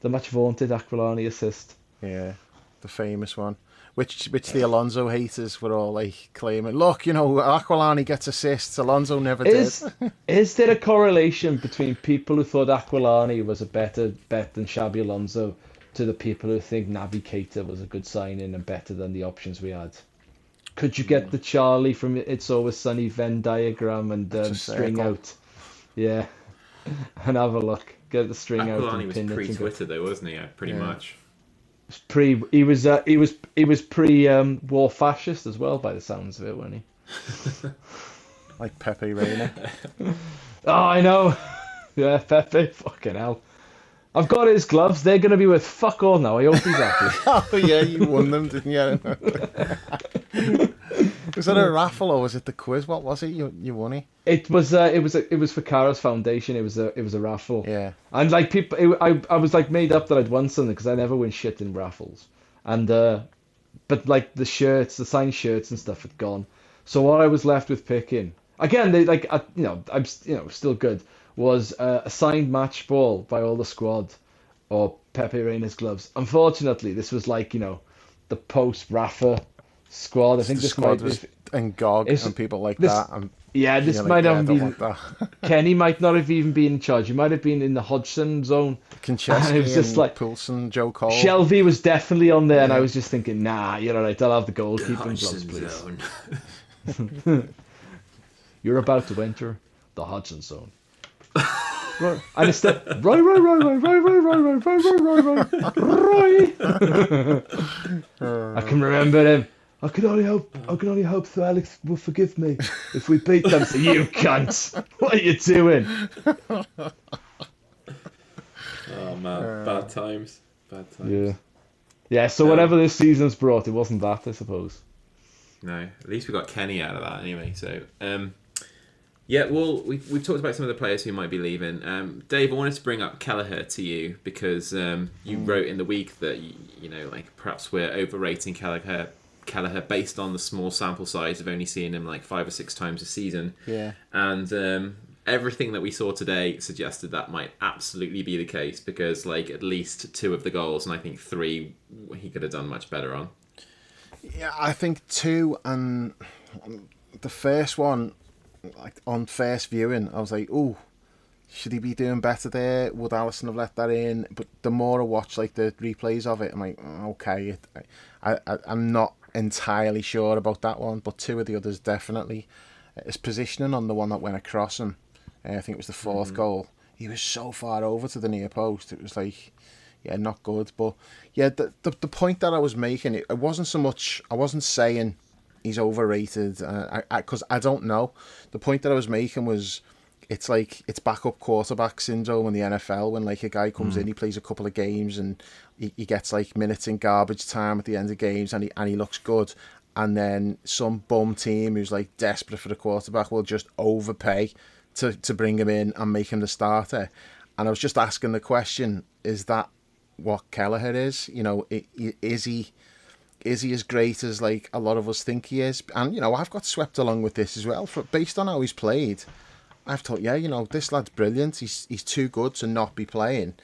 Speaker 3: The much vaunted Aquilani assist.
Speaker 2: Yeah, the famous one. Which which the Alonso haters were all like claiming, look, you know, Aquilani gets assists, Alonso never
Speaker 3: Is
Speaker 2: did.
Speaker 3: is there a correlation between people who thought Aquilani was a better bet than Xabi Alonso to the people who think Naby Keita was a good signing and better than the options we had? Could you get the Charlie from It's Always Sunny Venn diagram and um, string out? Yeah, [laughs] and have a look. Get the string out
Speaker 1: Aquilani was
Speaker 3: pin it. and go-
Speaker 1: pre-Twitter though, wasn't he? Yeah, pretty
Speaker 2: Yeah.
Speaker 1: much.
Speaker 3: Pre, he was uh, he was he was pre um, war fascist as well by the sounds of it, wasn't he? [laughs]
Speaker 2: like Pepe Reina.
Speaker 3: Oh, [laughs] I know. [laughs] yeah, Pepe. Fucking hell. I've got his gloves. They're going to be worth fuck all now. I hope he's happy.
Speaker 2: oh yeah, you won them, didn't you? Was it a raffle or was it the quiz? What was it? You you won it?
Speaker 3: it was uh, it was a, it was for Cara's foundation. It was a it was a raffle.
Speaker 2: Yeah.
Speaker 3: And like people, it, I I was like made up that I'd won something because I never win shit in raffles. And uh, but like the shirts, the signed shirts and stuff had gone. So what I was left with picking again, they like I, you know I'm you know still good was uh, a signed match ball by all the squad or Pepe Reina's gloves. Unfortunately, this was like you know the post Rafa squad. I think
Speaker 2: the
Speaker 3: this
Speaker 2: squad
Speaker 3: might
Speaker 2: was
Speaker 3: be,
Speaker 2: and Gog and people like
Speaker 3: this-
Speaker 2: that. And
Speaker 3: yeah this might
Speaker 2: like,
Speaker 3: have
Speaker 2: don't
Speaker 3: been. Kenny might not have even been in charge. He might have been in the Hodgson zone.
Speaker 2: Konchesky
Speaker 3: it was just like-
Speaker 2: Poulsen, Joe Cole.
Speaker 3: Shelvey was definitely on there, and I was just thinking, nah, you're all right. I'll have the goalkeeping gloves, please.
Speaker 1: zone.
Speaker 3: You're about to enter the Hodgson zone. right. And it's the right, right, right, right, right, right, right, right, right, right, right, right. I can remember him. I can only hope. I can only hope that Alex will forgive me if we beat them. So you [laughs] cunt, what are you doing?
Speaker 1: Oh man, bad times. Bad times.
Speaker 3: Yeah, yeah. So whatever this season's brought, it wasn't that, I suppose.
Speaker 1: No, at least we got Kenny out of that anyway. So, um, yeah, well, we've, we've talked about some of the players who might be leaving. Um, Dave, I wanted to bring up Kelleher to you because um, you wrote in the week that you, you know, like perhaps we're overrating Kelleher. Kelleher based on the small sample size of only seeing him like five or six times a season.
Speaker 2: Yeah.
Speaker 1: And um, everything that we saw today suggested that might absolutely be the case because like at least two of the goals and I think three he could have done much better on.
Speaker 2: Yeah, I think two and the first one, like on first viewing, I was like, "Oh, should he be doing better there? Would Alisson have let that in?" But the more I watch like the replays of it, I'm like, "Oh, "Okay, I, I, I'm not entirely sure about that one, but two of the others definitely." His positioning on the one that went across him, uh, I think it was the 4th goal. He was so far over to the near post. It was like yeah, not good. But yeah, the the, the point that I was making, it, it wasn't so much. I wasn't saying he's overrated, uh, I because I, don't know. The point that I was making was. It's like it's backup quarterback syndrome in the NFL when like a guy comes in, hmm. he plays a couple of games and he, he gets like minutes in garbage time at the end of games and he and he looks good, and then some bum team who's like desperate for the quarterback will just overpay to to bring him in and make him the starter. And I was just asking the question: Is that what Kelleher is? You know, is he is he as great as like a lot of us think he is? And you know, I've got swept along with this as well. For based on how he's played, I've thought, yeah, you know, this lad's brilliant. He's he's too good to not be playing.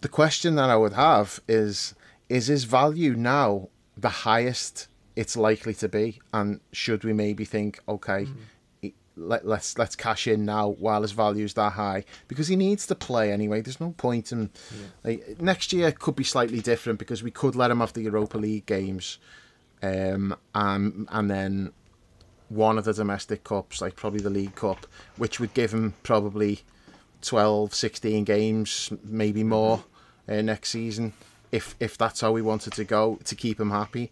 Speaker 2: The question that I would have is: Is his value now the highest it's likely to be? And should we maybe think, okay, he- let, let's let's cash in now while his value's that high because he needs to play anyway. There's no point in like, next year could be slightly different because we could let him have the Europa League games, um, and and then one of the domestic cups, like probably the League Cup, which would give him probably 12, 16 games, maybe more uh, next season, if if that's how we wanted to go to keep him happy.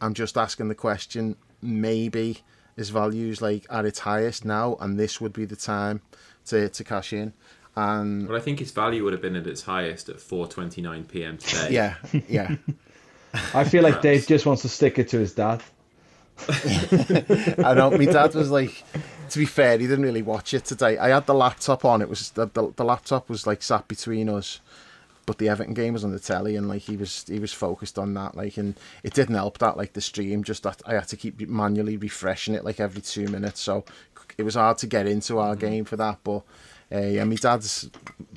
Speaker 2: I'm just asking the question, maybe his value's like at its highest now, and this would be the time to, to cash in. And
Speaker 1: But I think his value would have been at its highest at 4:29 p.m. today.
Speaker 2: yeah, yeah. [laughs]
Speaker 3: I feel like Dave just wants to stick it to his dad. [laughs]
Speaker 2: I know. My dad was like, to be fair, he didn't really watch it today. I had the laptop on. It was the, the, the laptop was like sat between us, but the Everton game was on the telly, and like he was he was focused on that. Like, and it didn't help that like the stream just that I had to keep manually refreshing it like every two minutes, so it was hard to get into our mm-hmm. game for that. But uh, yeah, my dad's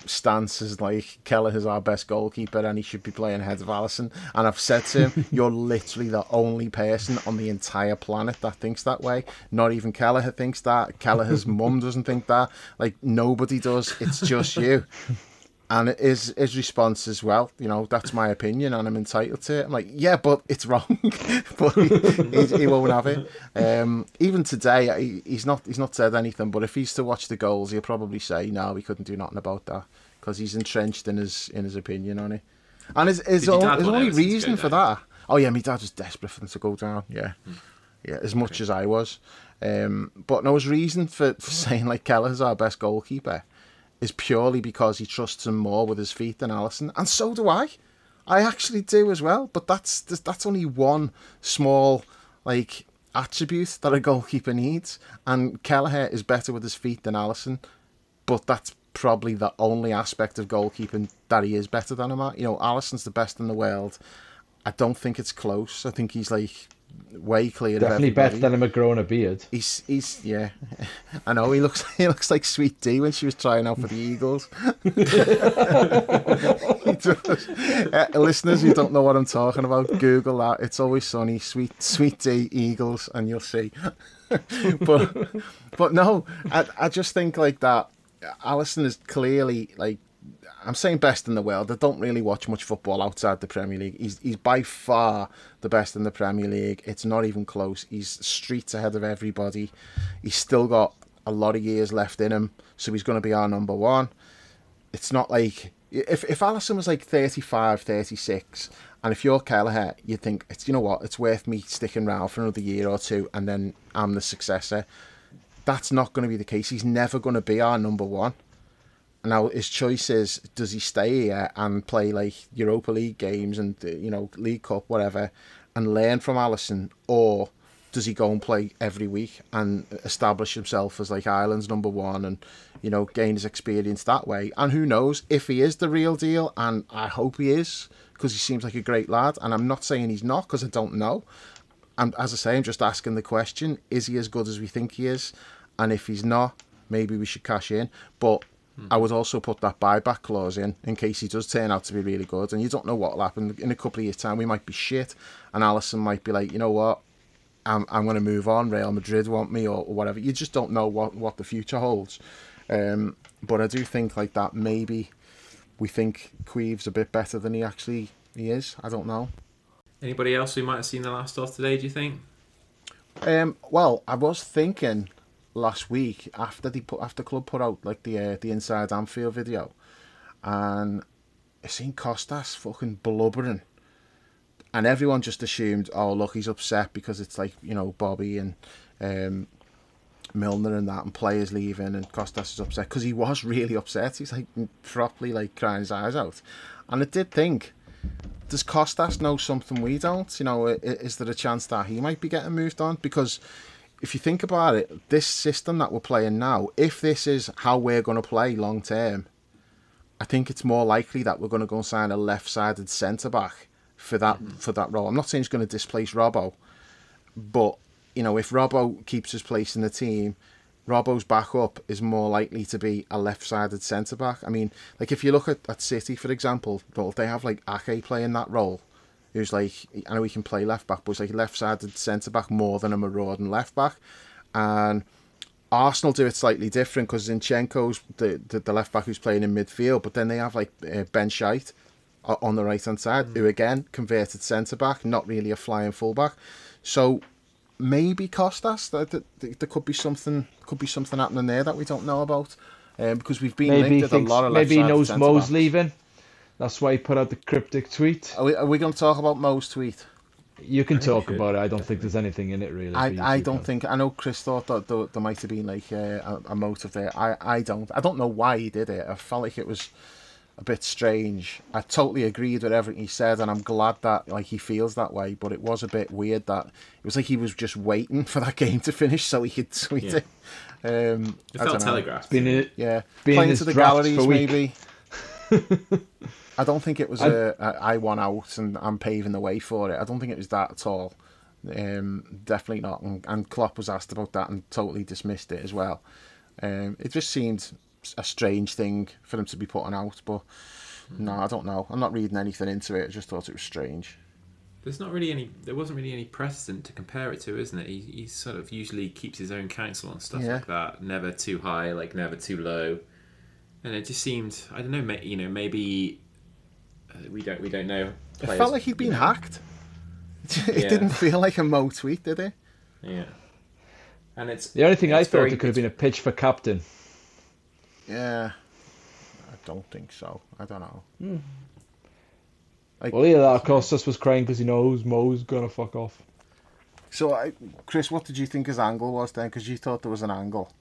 Speaker 2: stance is like Kelleher is our best goalkeeper and he should be playing ahead of Alisson. And I've said to him, [laughs] you're literally the only person on the entire planet that thinks that way. Not even Kelleher thinks that. Kelleher's mum doesn't think that. Like nobody does. It's just you [laughs] and his his response as well, you know, that's my opinion and I'm entitled to it. I'm like, yeah, but it's wrong, [laughs] but he, he, won't have it. Um, even today, he, he's not he's not said anything. But if he's to watch the goals, he'll probably say, no, we couldn't do nothing about that because he's entrenched in his in his opinion on it. And his his, own, his only reason for that. Oh yeah, my dad was desperate for them to go down. Yeah, hmm. yeah, as much okay. as I was. Um, but no, his reason for, for [laughs] saying like Kelleher's our best goalkeeper is purely because he trusts him more with his feet than Alisson, and so do I. I actually do as well, but that's that's only one small like attribute that a goalkeeper needs, and Kelleher is better with his feet than Alisson, but that's probably the only aspect of goalkeeping that he is better than him at. You know, Alisson's the best in the world. I don't think it's close. I think he's like way clear
Speaker 3: Definitely better than him growing a beard.
Speaker 2: He's he's yeah. I know he looks [laughs] he looks like Sweet D when she was trying out for the Eagles. [laughs] uh, listeners who don't know what I'm talking about, Google that. It's always sunny, Sweet Sweet D Eagles, and you'll see. [laughs] but but no, I I just think like that. Alisson is clearly like I'm saying best in the world. I don't really watch much football outside the Premier League. He's he's by far the best in the Premier League. It's not even close. He's streets ahead of everybody. He's still got a lot of years left in him, so he's going to be our number one. It's not like if if Alisson was like 35, 36, and if you're Kelleher, you'd think it's you know what, it's worth me sticking around for another year or two, and then I'm the successor. That's not going to be the case. He's never going to be our number one. Now his choice is: does he stay here and play like Europa League games and uh, you know League Cup, whatever, and learn from Alisson, or does he go and play every week and establish himself as like Ireland's number one and you know gain his experience that way? And who knows if he is the real deal? And I hope he is because he seems like a great lad. And I'm not saying he's not because I don't know. And as I say, I'm just asking the question: Is he as good as we think he is? And if he's not, maybe we should cash in. But Hmm. I would also put that buyback clause in in case he does turn out to be really good. And you don't know what'll happen in a couple of years' time. We might be shit, and Alisson might be like, you know what, I'm I'm going to move on. Real Madrid want me or, or, whatever. You just don't know what what the future holds. Um, but I do think like that maybe we think Queeve's a bit better than he actually he is. I don't know.
Speaker 1: Anybody else who might have seen the last of today? Do you think?
Speaker 2: Um, well, I was thinking last week after the put after club put out like the uh, the inside Anfield video, and I seen Costas fucking blubbering, and everyone just assumed, oh look, he's upset because it's like you know Bobby and um, Milner and that, and players leaving, and Costas is upset because he was really upset. He's like properly like crying his eyes out, and I did think. Does Costas know something we don't? You know, is there a chance that he might be getting moved on? Because if you think about it, this system that we're playing now, if this is how we're going to play long term, I think it's more likely that we're going to go and sign a left-sided centre back for that mm-hmm. for that role. I'm not saying he's going to displace Robbo, but you know if Robbo keeps his place in the team, Robbo's backup is more likely to be a left-sided centre back. I mean, like if you look at, at City for example, well, they have like Ake playing that role who's like I know he can play left back, but he's like left sided centre back more than a marauding left back. And Arsenal do it slightly different because Zinchenko's the, the, the left back who's playing in midfield, but then they have like uh, Ben White on the right hand side, mm. who again converted centre back, not really a flying fullback. So maybe Costas, that, that, there could be something could be something happening there that we don't know about. Um, because we've been
Speaker 3: maybe
Speaker 2: linked a lot of
Speaker 3: maybe he knows Mo's leaving. That's why he put out the cryptic tweet.
Speaker 2: Are we, are we going to talk about Mo's tweet?
Speaker 3: You can talk about it. I don't think there's anything in it really.
Speaker 2: I, I don't think. I know Chris thought that there, there might have been like a, a, motive there. I, I don't. I don't know why he did it. I felt like it was a bit strange. I totally agreed with everything he said, and I'm glad that like he feels that way. But it was a bit weird that it was like he was just waiting [laughs] for that game to finish so he could tweet yeah. it. Um,
Speaker 1: it felt telegraphed.
Speaker 3: Been
Speaker 2: it, yeah, playing to the galleries maybe. [laughs] I don't think it was a, a I want out and I'm paving the way for it. I don't think it was that at all. Um, definitely not. And, and Klopp was asked about that and totally dismissed it as well. Um, it just seemed a strange thing for them to be putting out, but no, I don't know. I'm not reading anything into it. I just thought it was strange.
Speaker 1: There's not really any. There wasn't really any precedent to compare it to, isn't it? He, he sort of usually keeps his own counsel on stuff
Speaker 2: Yeah.
Speaker 1: like that. Never too high, like never too low. And it just seemed. I don't know. You know, maybe we don't. We don't know.
Speaker 2: It felt like he'd been
Speaker 1: you know.
Speaker 2: hacked. [laughs] it
Speaker 1: Yeah.
Speaker 2: didn't feel like a Mo tweet, did it?
Speaker 1: Yeah. And it's
Speaker 3: The only thing I thought it could have been a pitch for captain.
Speaker 2: Yeah. I don't think so. I don't know. Hmm. Like,
Speaker 3: Well, yeah, that of Costas was crying because he knows Mo's gonna fuck off.
Speaker 2: so, I, Chris, what did you think his angle was then? Because you thought there was an angle.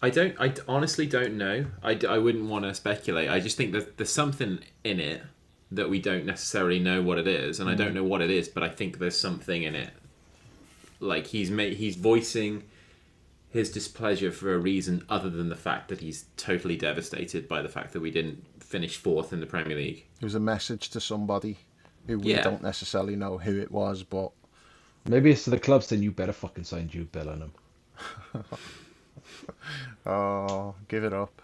Speaker 1: I don't. I honestly don't know. I, I wouldn't want to speculate. I just think that there's something in it that we don't necessarily know what it is, and I don't mm. know what it is, but I think there's something in it. Like he's ma- he's voicing his displeasure for a reason other than the fact that he's totally devastated by the fact that we didn't finish fourth in the Premier League.
Speaker 2: It was a message to somebody who we
Speaker 1: Yeah.
Speaker 2: don't necessarily know who it was, but
Speaker 3: Maybe it's to the club saying you better fucking sign Jude Bellingham. [laughs]
Speaker 2: oh, give it up.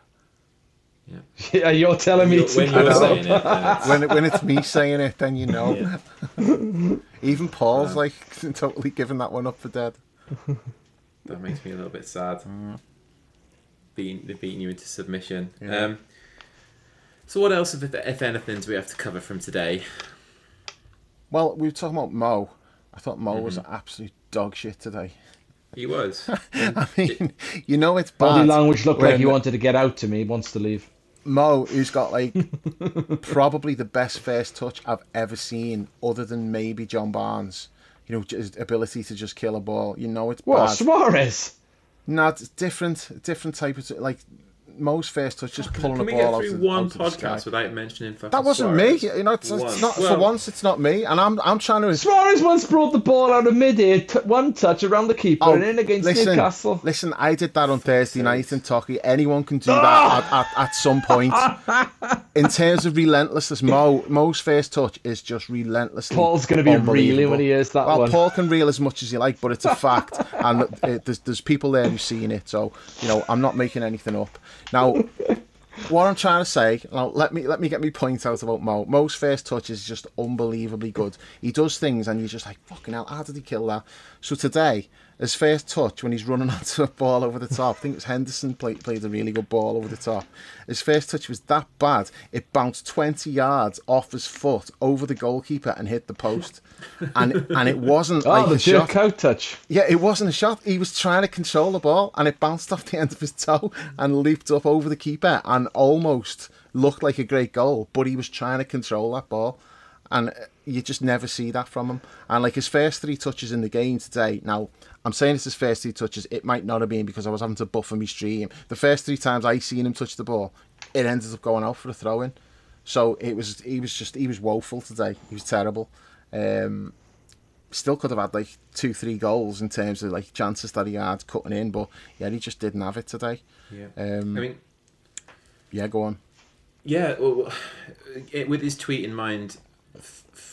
Speaker 2: [laughs]
Speaker 3: Yeah, you're telling me
Speaker 1: You're-
Speaker 3: to.
Speaker 1: when
Speaker 2: I
Speaker 1: you're saying it, it's- [laughs]
Speaker 2: When it, when it's me saying it, then you know.
Speaker 1: yeah, [laughs]
Speaker 2: Even Paul's like totally giving that one up for dead.
Speaker 1: that makes me a little bit sad. Beating, they're beating you into submission.
Speaker 2: Yeah.
Speaker 1: Um, so what else, if, if anything, do we have to cover from today?
Speaker 2: Well, we were talking about Mo. I thought Mo was absolute dog shit today.
Speaker 1: He was.
Speaker 2: I mean, you know it's bad.
Speaker 3: Body language looked like he wanted to get out to me. He wants to leave.
Speaker 2: Mo, who's got like [laughs] probably the best first touch I've ever seen, other than maybe John Barnes. You know, his ability to just kill a ball. You know it's
Speaker 3: What,
Speaker 2: bad.
Speaker 3: Suarez?
Speaker 2: No, it's different, different type of like Mo's first touch, just pulling
Speaker 1: Can
Speaker 2: the
Speaker 1: we get
Speaker 2: ball out
Speaker 1: through
Speaker 2: of,
Speaker 1: one
Speaker 2: out of the
Speaker 1: podcast without mentioning fucking
Speaker 2: That wasn't me. You know, it's, it's
Speaker 1: Once.
Speaker 2: not for once. It's not me, and I'm I'm trying to. [laughs]
Speaker 3: Suarez once brought the ball out of mid-air, t- one touch around the keeper, and in against
Speaker 2: Oh, listen,
Speaker 3: Newcastle.
Speaker 2: listen. I did that on Thursday night in Tocky. Anyone can do that at, at, at some point. [laughs] in terms of relentlessness, Mo Mo's first touch is just relentlessly.
Speaker 3: Paul's gonna be reeling when he hears that
Speaker 2: well,
Speaker 3: one.
Speaker 2: Paul can reel as much as you like, but it's a fact, [laughs] and uh, there's there's people there who've seen it. So you know, I'm not making anything up. Now, what I'm trying to say, now let me let me get my point out about Mo. Mo's first touch is just unbelievably good. He does things, and you're just like, fucking hell, how did he kill that? So today, his first touch when he's running [laughs] onto a ball over the top, I think it was Henderson played played a really good ball over the top. His first touch was that bad, it bounced 20 yards off his foot over the goalkeeper and hit the post, and and it wasn't [laughs]
Speaker 3: Oh,
Speaker 2: like
Speaker 3: the
Speaker 2: a shot.
Speaker 3: touch.
Speaker 2: Yeah, it wasn't a shot. He was trying to control the ball, and it bounced off the [laughs] end of his toe and leaped up over the keeper, and almost looked like a great goal. But he was trying to control that ball, and uh, you just never see that from him. And like his first three touches in the game today. Now, I'm saying it's his first three touches. It might not have been because I was having to buffer my stream. The first three times I seen him touch the ball, it ended up going out for a throw in. So it was he was just he was woeful today. He was terrible. Um, still could have had like two, three goals in terms of like chances that he had cutting in, but yeah, he just didn't have it today.
Speaker 1: Yeah.
Speaker 2: Um,
Speaker 1: I mean,
Speaker 2: yeah, go on.
Speaker 1: yeah. Well, [sighs] it, with his tweet in mind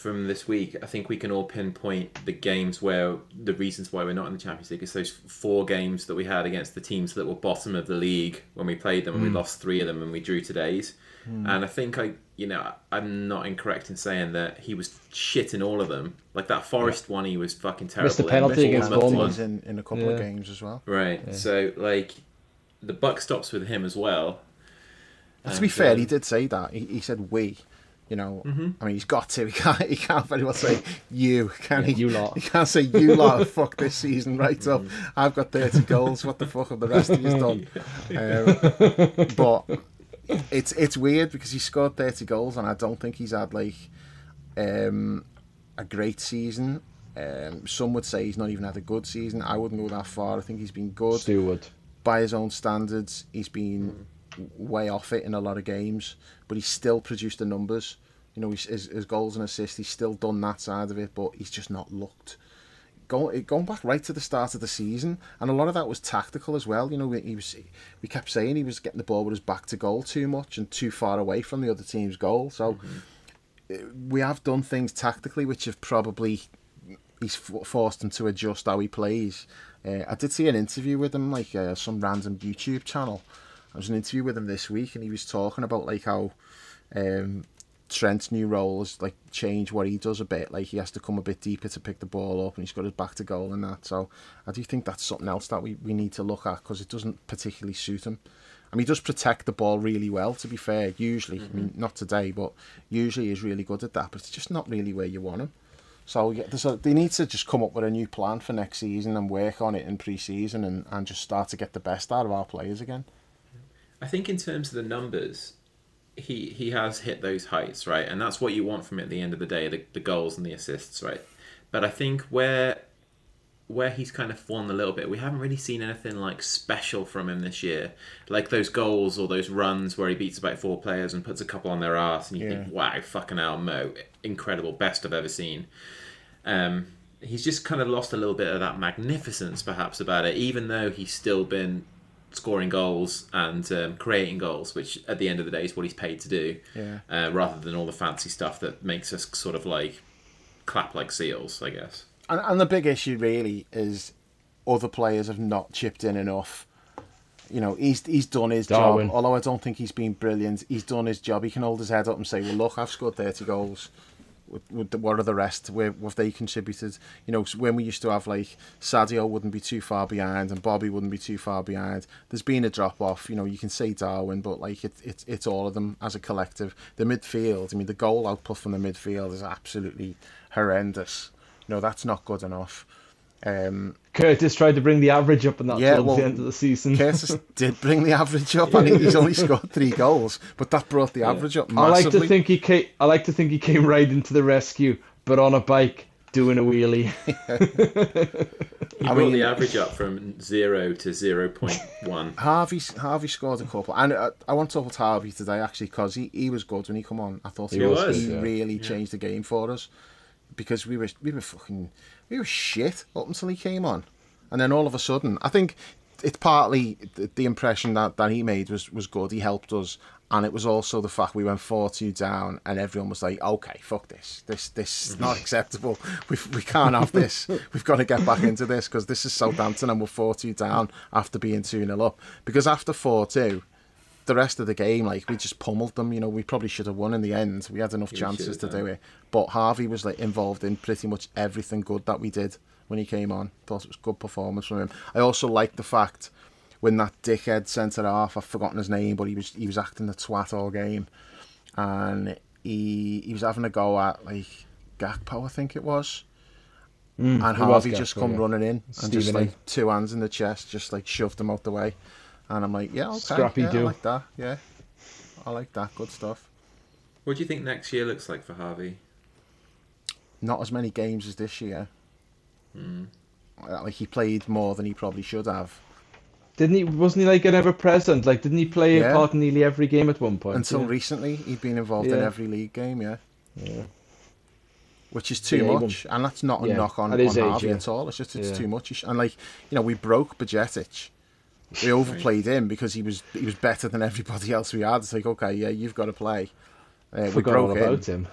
Speaker 1: from this week, I think we can all pinpoint the games where the reasons why we're not in the Champions League is those four games that we had against the teams that were bottom of the league when we played them, and we lost three of them, and we drew today's. And I think I, you know, I'm not incorrect in saying that he was shit in all of them. Like that Forest one, he was fucking terrible.
Speaker 3: Missed the
Speaker 1: in.
Speaker 3: penalty against
Speaker 1: Bournemouth
Speaker 3: Bournemouth.
Speaker 1: one.
Speaker 2: He's in, in a couple of games as well.
Speaker 1: Right. So like, the buck stops with him as well.
Speaker 2: But to be fair,
Speaker 1: um,
Speaker 2: he did say that. He, he said we. You know, I mean, he's got to. [laughs] He can't. He can't very well say you, can he?
Speaker 3: you lot.
Speaker 2: He can't say you lot. [laughs] Fuck this season, right up. I've got thirty goals. What the fuck have the rest of you done? [laughs] Um, but it's it's weird because he scored thirty goals, and I don't think he's had like um, a great season. Um, some would say he's not even had a good season. I wouldn't go that far. I think he's been good
Speaker 3: Stewart.
Speaker 2: by his own standards. He's been way off it in a lot of games, but he's still produced the numbers. You know, his, his, his goals and assists, he's still done that side of it, but he's just not looked going going back right to the start of the season, and a lot of that was tactical as well. You know, he was we kept saying he was getting the ball with his back to goal too much and too far away from the other team's goal. So mm-hmm. we have done things tactically which have probably he's forced him to adjust how he plays. Uh, I did see an interview with him, like uh, some random YouTube channel. I was an interview with him this week, and he was talking about like how um, Trent's new role has like changed what he does a bit. Like he has to come a bit deeper to pick the ball up, and he's got his back to goal and that. So I do think that's something else that we, we need to look at because it doesn't particularly suit him. I mean, he does protect the ball really well. To be fair, usually, mm-hmm. I mean, mm-hmm. not today, but usually he's really good at that. But it's just not really where you want him. So yeah, a, they need to just come up with a new plan for next season and work on it in pre-season and, and just start to get the best out of our players again.
Speaker 1: I think in terms of the numbers, he he has hit those heights, right? And that's what you want from it at the end of the day, the, the goals and the assists, right? But I think where where he's kind of fallen a little bit, we haven't really seen anything like special from him this year. Like those goals or those runs where he beats about four players and puts a couple on their ass and you yeah. think, wow, fucking hell, Mo, incredible, best I've ever seen. Um, he's just kind of lost a little bit of that magnificence perhaps about it, even though he's still been scoring goals and um, creating goals, which at the end of the day is what he's paid to do,
Speaker 2: yeah.
Speaker 1: uh, rather than all the fancy stuff that makes us sort of like clap like seals, I guess.
Speaker 2: And, and the big issue really is other players have not chipped in enough. You know, he's he's done his Darwin. job. Although I don't think he's been brilliant, he's done his job. He can hold his head up and say, "Well, look, I've scored thirty goals." What are the rest? Where have they contributed? You know, when we used to have like Sadio wouldn't be too far behind and Bobby wouldn't be too far behind. There's been a drop off. You know, you can say Darwin, but like it's it, it's all of them as a collective. The midfield. I mean, the goal output from the midfield is absolutely horrendous. Know, that's not good enough. Um,
Speaker 3: Curtis tried to bring the average up in that yeah, well, the end of the season.
Speaker 2: Curtis [laughs] did bring the average up, I think he's only scored three goals, but that brought the average yeah. up massively.
Speaker 3: I like to think he came. I like to think he came right into the rescue, but on a bike doing a wheelie. [laughs] [laughs]
Speaker 1: he I brought mean, the average up from zero to zero point one.
Speaker 2: Harvey Harvey scored a couple, and I, I want to talk about Harvey today actually because he, he was good when he come on. I thought he, he was, he yeah. really changed the game for us because we were we were fucking we were shit up until he came on, and then all of a sudden, I think it's partly the, the impression that, that he made was was good. He helped us, and it was also the fact we went four two down, and everyone was like, "Okay, fuck this. This this is not [laughs] acceptable. We we can't have this. We've got to get back into this because this is Southampton, and we're four two down after being two 0 up. Because after four two." The rest of the game, like we just pummeled them. You know, we probably should have won in the end. We had enough chances to do it, but Harvey was like involved in pretty much everything good that we did when he came on. Thought it was good performance from him. I also liked the fact when that dickhead centre half, I've forgotten his name, but he was he was acting the twat all game, and he he was having a go at like Gakpo, I think it was. Mm, and Harvey just come yeah. running in and Steven just like in. two hands in the chest, just like shoved him out the way. And I'm like, yeah, okay, Scrappy yeah, do. I like that. Yeah, I like that. Good stuff.
Speaker 1: What do you think next year looks like for Harvey?
Speaker 2: Not as many games as this year. Mm. Like he played more than he probably should have.
Speaker 3: Didn't he? Wasn't he like an ever present? Like, didn't he play yeah. a part in nearly every game at one point?
Speaker 2: Until yeah. recently, he'd been involved yeah. in every league game. Yeah. Yeah. Which is too much, and that's not a knock on, on Harvey at all. It's just it's too much. And like you know, we broke Bajcetic we overplayed him because he was he was better than everybody else we had. It's like, okay, yeah, you've got to play.
Speaker 3: Uh, we Forgot all about him. him.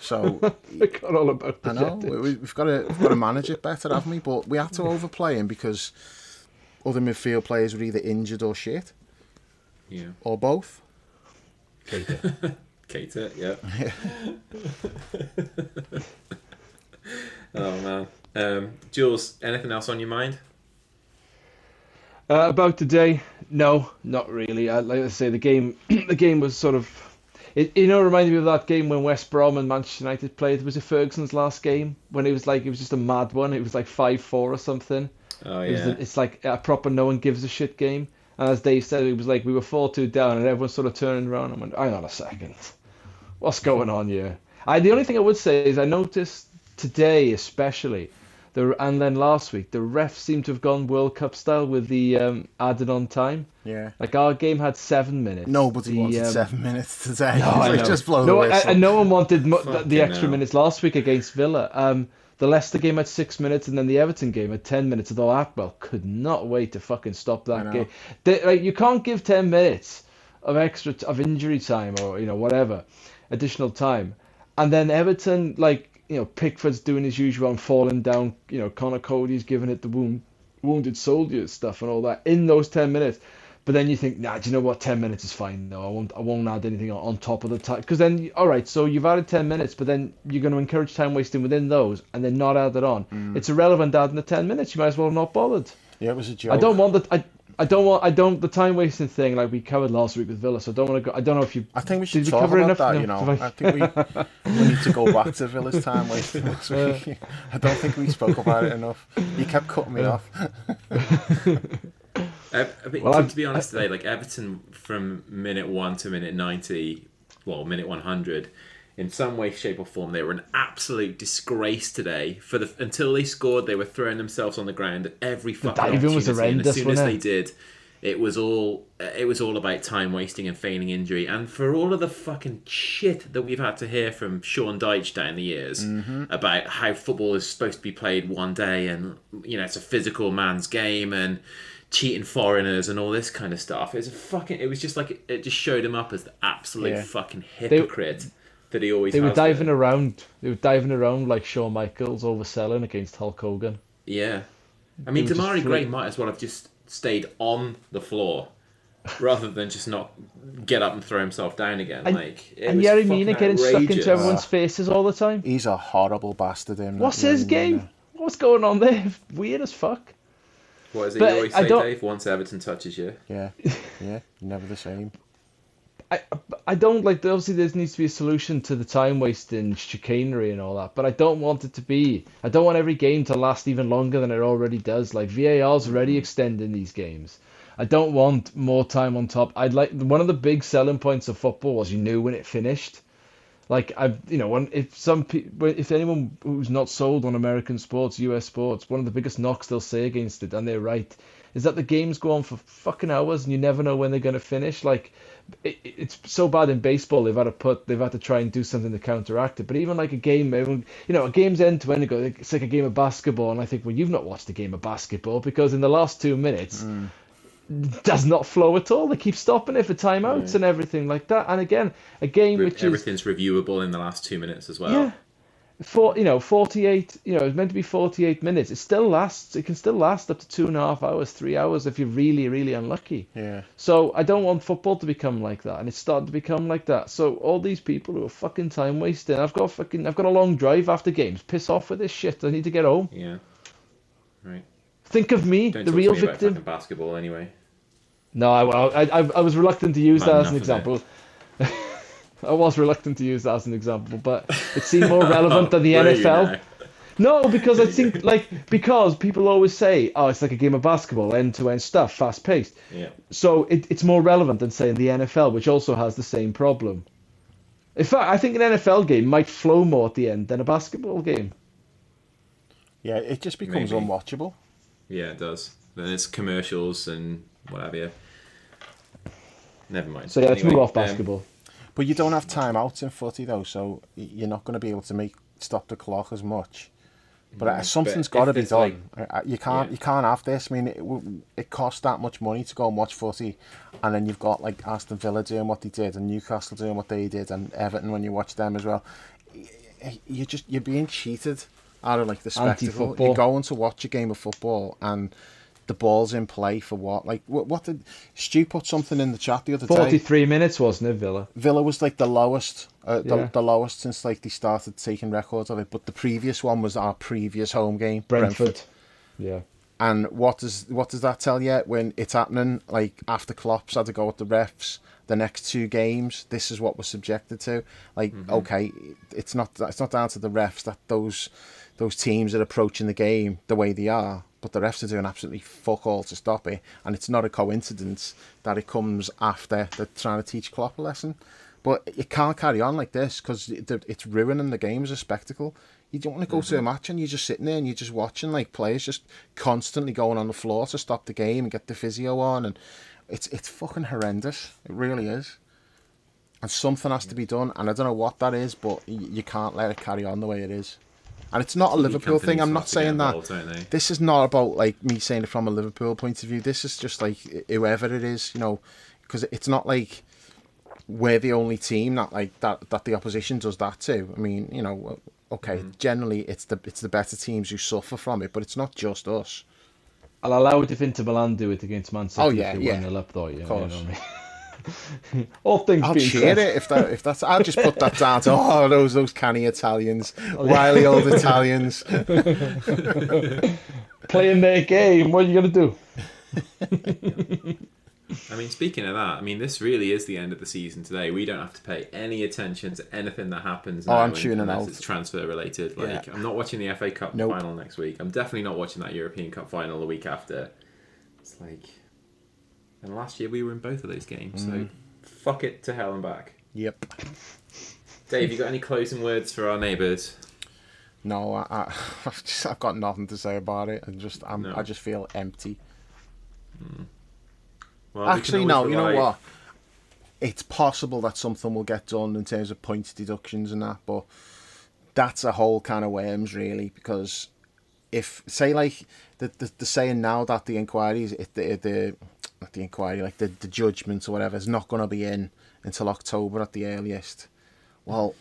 Speaker 2: So [laughs]
Speaker 3: Forgot all about.
Speaker 2: I know we, have got to we've got to manage it better, haven't we? But we had to overplay him because other midfield players were either injured or shit.
Speaker 1: Yeah.
Speaker 2: Or both.
Speaker 1: Keita. [laughs] Keita, yeah. [laughs] oh man. Um, Jules, anything else on your mind?
Speaker 3: Uh, about today, no, not really. Uh, like I say, the game, [clears throat] the game was sort of, it you know, reminded me of that game when West Brom and Manchester United played. It Was it Ferguson's last game when it was like it was just a mad one? It was like five four or something.
Speaker 1: Oh yeah.
Speaker 3: It it's like a proper no one gives a shit game. And as Dave said, it was like we were four two down, and everyone sort of turning around and went, "Hang on a second, what's going on here?" I the only thing I would say is I noticed today, especially the and then last week the refs seem to have gone World Cup style with the um, added on time.
Speaker 2: Yeah.
Speaker 3: Like our game had seven minutes.
Speaker 2: Nobody the, wanted um, seven [laughs] minutes today. No, I know. just blow
Speaker 3: no,
Speaker 2: the whistle.
Speaker 3: And no one wanted mu- the, the extra minutes last week against Villa. Um, The Leicester game had six minutes, and then the Everton game had ten minutes. Although Attwell could not wait to fucking stop that game. They, like, you can't give ten minutes of extra t- of injury time or you know whatever additional time, and then Everton like you know Pickford's doing his usual and falling down. You know Conor Coady's giving it the wound, wounded soldier stuff and all that in those ten minutes. But then you think, nah, do you know what? Ten minutes is fine. No, I won't. I won't add anything on, on top of the time. Because then, all right, so you've added ten minutes, but then you're going to encourage time wasting within those, and then not add it on.
Speaker 2: Mm.
Speaker 3: It's irrelevant adding the ten minutes. You might as well have not bothered.
Speaker 2: Yeah, it was a joke.
Speaker 3: I don't want the. I, I don't want. I don't the time wasting thing like we covered last week with Villa. So I don't want to go. I don't know if you.
Speaker 2: I think we should
Speaker 3: Did we
Speaker 2: talk
Speaker 3: cover
Speaker 2: about
Speaker 3: enough?
Speaker 2: that.
Speaker 3: No,
Speaker 2: You know,
Speaker 3: I-
Speaker 2: I think we [laughs] we need to go back to Villa's time wasted last week. I don't think we spoke about it enough. You kept cutting me off. [laughs]
Speaker 1: Uh, I mean,
Speaker 3: Well,
Speaker 1: to,
Speaker 3: I'm-
Speaker 1: to be honest, today, like Everton from minute one to minute ninety, well, minute one hundred, in some way, shape, or form, they were an absolute disgrace today. For the until they scored, they were throwing themselves on the ground at every fucking
Speaker 3: diving was
Speaker 1: opportunity, and as soon as
Speaker 3: wasn't
Speaker 1: they
Speaker 3: it?
Speaker 1: did, it was all it was all about time wasting and feigning injury. And for all of the fucking shit that we've had to hear from Sean Dyche down the years mm-hmm. about how football is supposed to be played one day, and you know it's a physical man's game, and cheating foreigners and all this kind of stuff. It's a fucking. It was just like it, it just showed him up as the absolute
Speaker 2: Yeah.
Speaker 1: fucking hypocrite that he always.
Speaker 3: They were
Speaker 1: has
Speaker 3: diving
Speaker 1: been.
Speaker 3: around. They were diving around like Shawn Michaels overselling against Hulk Hogan.
Speaker 1: Yeah, I mean,
Speaker 3: They Demarai
Speaker 1: Gray might as well have just stayed on the floor. Rather than just not get up and throw himself down again,
Speaker 3: And-
Speaker 1: like it
Speaker 3: and
Speaker 1: was
Speaker 3: Yerry Mina getting stuck into everyone's faces all the time.
Speaker 2: He's a horrible bastard. Him.
Speaker 3: What's his game?
Speaker 2: Mina.
Speaker 3: What's going on there? [laughs] Weird as fuck.
Speaker 1: What is it
Speaker 3: But
Speaker 1: you always
Speaker 3: I
Speaker 1: say, Dave? Once Everton touches you,
Speaker 2: Yeah, [laughs] yeah, never the same.
Speaker 3: I I don't like. Obviously, there needs to be a solution to the time wasting, chicanery, and all that. But I don't want it to be. I don't want every game to last even longer than it already does. Like VAR's already extending these games. I don't want more time on top. I'd like one of the big selling points of football was you knew when it finished. Like I, you know, when if some people, if anyone who's not sold on American sports, U.S. sports, one of the biggest knocks they'll say against it, and they're right, is that the games go on for fucking hours and you never know when they're going to finish. Like, it, it- it's so bad in baseball they've had to put, they've had to try and do something to counteract it. But even like a game, everyone- you know, a game's end to end, it's like a game of basketball, and I think, well, you've not watched a game of basketball because in the last two minutes hmm. does not flow at all. They keep stopping it for timeouts and everything like that. And again, a game which is
Speaker 1: everything's reviewable in the last two minutes as well.
Speaker 3: yeah. For you know, forty-eight. You know, it's meant to be forty-eight minutes. It still lasts. It can still last up to two and a half hours, three hours if you're really, really unlucky.
Speaker 2: Yeah,
Speaker 3: So I don't want football to become like that, and it's starting to become like that. So all these people who are fucking time wasting. I've got fucking. I've got a long drive after games. Piss off with this shit. I need to get home.
Speaker 1: Yeah. Right.
Speaker 3: Think of me,
Speaker 1: Don't
Speaker 3: the real
Speaker 1: me
Speaker 3: victim.
Speaker 1: fucking basketball anyway.
Speaker 3: No, I, I, I, I was reluctant to use that as an example. [laughs] I was reluctant to use that as an example, but it seemed more [laughs] relevant than the NFL. No, because I think like because people always say, "Oh, it's like a game of basketball, end-to-end stuff, fast-paced."
Speaker 1: Yeah.
Speaker 3: So it, it's more relevant than saying the NFL, which also has the same problem. In fact, I think an NFL game might flow more at the end than a basketball game.
Speaker 2: yeah. It just becomes
Speaker 1: Maybe.
Speaker 2: unwatchable.
Speaker 1: Yeah, it does. Then it's commercials and what have you. Never mind.
Speaker 3: So yeah, let's
Speaker 1: Anyway,
Speaker 3: move off
Speaker 1: um,
Speaker 3: basketball.
Speaker 2: But you don't have timeouts in footy though, so you're not going to be able to make stop the clock as much. But uh, something's
Speaker 1: but
Speaker 2: got to be done. Uh, You can't
Speaker 1: Yeah.
Speaker 2: you can't have this. I mean, it, it costs that much money to go and watch footy, and then you've got like Aston Villa doing what they did, and Newcastle doing what they did, and Everton when you watch them as well. You just you're being cheated out of like the spectacle. You're going to watch a game of football and. The ball's in play for what? Like what? What did Stu put something in the chat the other day?
Speaker 3: Forty-three minutes, wasn't it, Villa?
Speaker 2: Villa was like the lowest, uh, the,
Speaker 3: Yeah.
Speaker 2: the lowest since like they started taking records of it. But the previous one was our previous home game,
Speaker 3: Brentford. Yeah.
Speaker 2: And what does what does that tell you when it's happening? Like after Klopp's had to go with the refs, the next two games, this is what we're subjected to. Like okay, it's not it's not down to the refs that those those teams are approaching the game the way they are. But the refs are doing absolutely fuck all to stop it, and it's not a coincidence that it comes after they're trying to teach Klopp a lesson. But it can't carry on like this because it's ruining the game as a spectacle. You don't want to go to a mm-hmm. match and you're just sitting there and you're just watching like players just constantly going on the floor to stop the game and get the physio on, and it's it's fucking horrendous. It really is. And something has to mm. be done, and I don't know what that is, but you can't let it carry on the way it is. And it's not a Liverpool thing. I'm not saying that.
Speaker 1: involved, don't?
Speaker 2: This is not about like me saying it from a Liverpool point of view. This is just like whoever it is, you know, because it's not like we're the only team that like that that the opposition does that to. I mean, you know, okay,
Speaker 1: Mm.
Speaker 2: generally it's the it's the better teams who suffer from it, but it's not just us.
Speaker 3: I'll allow it if Inter Milan do it against Man City.
Speaker 2: Oh, yeah,
Speaker 3: if they
Speaker 2: yeah.
Speaker 3: win up though. You,
Speaker 2: course.
Speaker 3: You know what I mean? [laughs] [laughs] All things
Speaker 2: I'll
Speaker 3: being
Speaker 2: cheer
Speaker 3: said.
Speaker 2: it if that if that's. I'll just put that down to oh those those canny Italians,
Speaker 3: Oh, yeah.
Speaker 2: wily old Italians. [laughs]
Speaker 3: Playing their game. What are you gonna do?
Speaker 1: I mean, speaking of that, I mean, this really is the end of the season today. We don't have to pay any attention to anything that happens.
Speaker 2: Oh,
Speaker 1: now
Speaker 2: I'm tuning
Speaker 1: unless
Speaker 2: out.
Speaker 1: It's transfer related. Like,
Speaker 2: Yeah.
Speaker 1: I'm not watching the FA Cup
Speaker 2: Nope.
Speaker 1: final next week. I'm definitely not watching that European Cup final the week after. It's like, and last year we were in both of those games, so
Speaker 2: Mm.
Speaker 1: fuck it to hell and back.
Speaker 2: Yep.
Speaker 1: Dave, you got any closing words for our neighbours?
Speaker 2: No, I, I [laughs] I've just I've got nothing to say about it. and just I'm
Speaker 1: No.
Speaker 2: I just feel empty.
Speaker 1: Well,
Speaker 2: Actually, no. You know what? It's possible that something will get done in terms of points deductions and that, but that's a whole kind of worms, really. Because if say like the the, the saying now that the inquiries, if the the not the inquiry, like the the judgment or whatever, is not going to be in until October at the earliest. Well,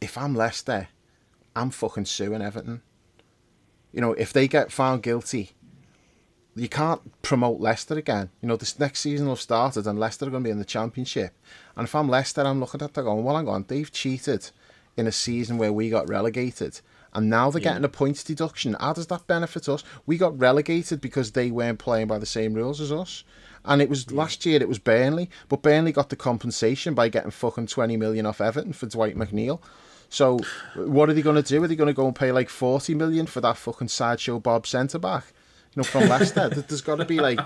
Speaker 2: if I'm Leicester, I'm fucking suing Everton. You know, if they get found guilty, you can't promote Leicester again. You know, this next season will have started and Leicester are going to be in the Championship. And if I'm Leicester, I'm looking at that going, well, hang on, they've cheated in a season where we got relegated. And now they're getting a points deduction. How does that benefit us? We got relegated because they weren't playing by the same rules as us. And it was last year, it was Burnley, but Burnley got the compensation by getting fucking 20 million off Everton for Dwight McNeil. So, what are they going to do? Are they going to go and pay like 40 million for that fucking sideshow Bob centre back? You know, from Leicester. There- There's got to be like,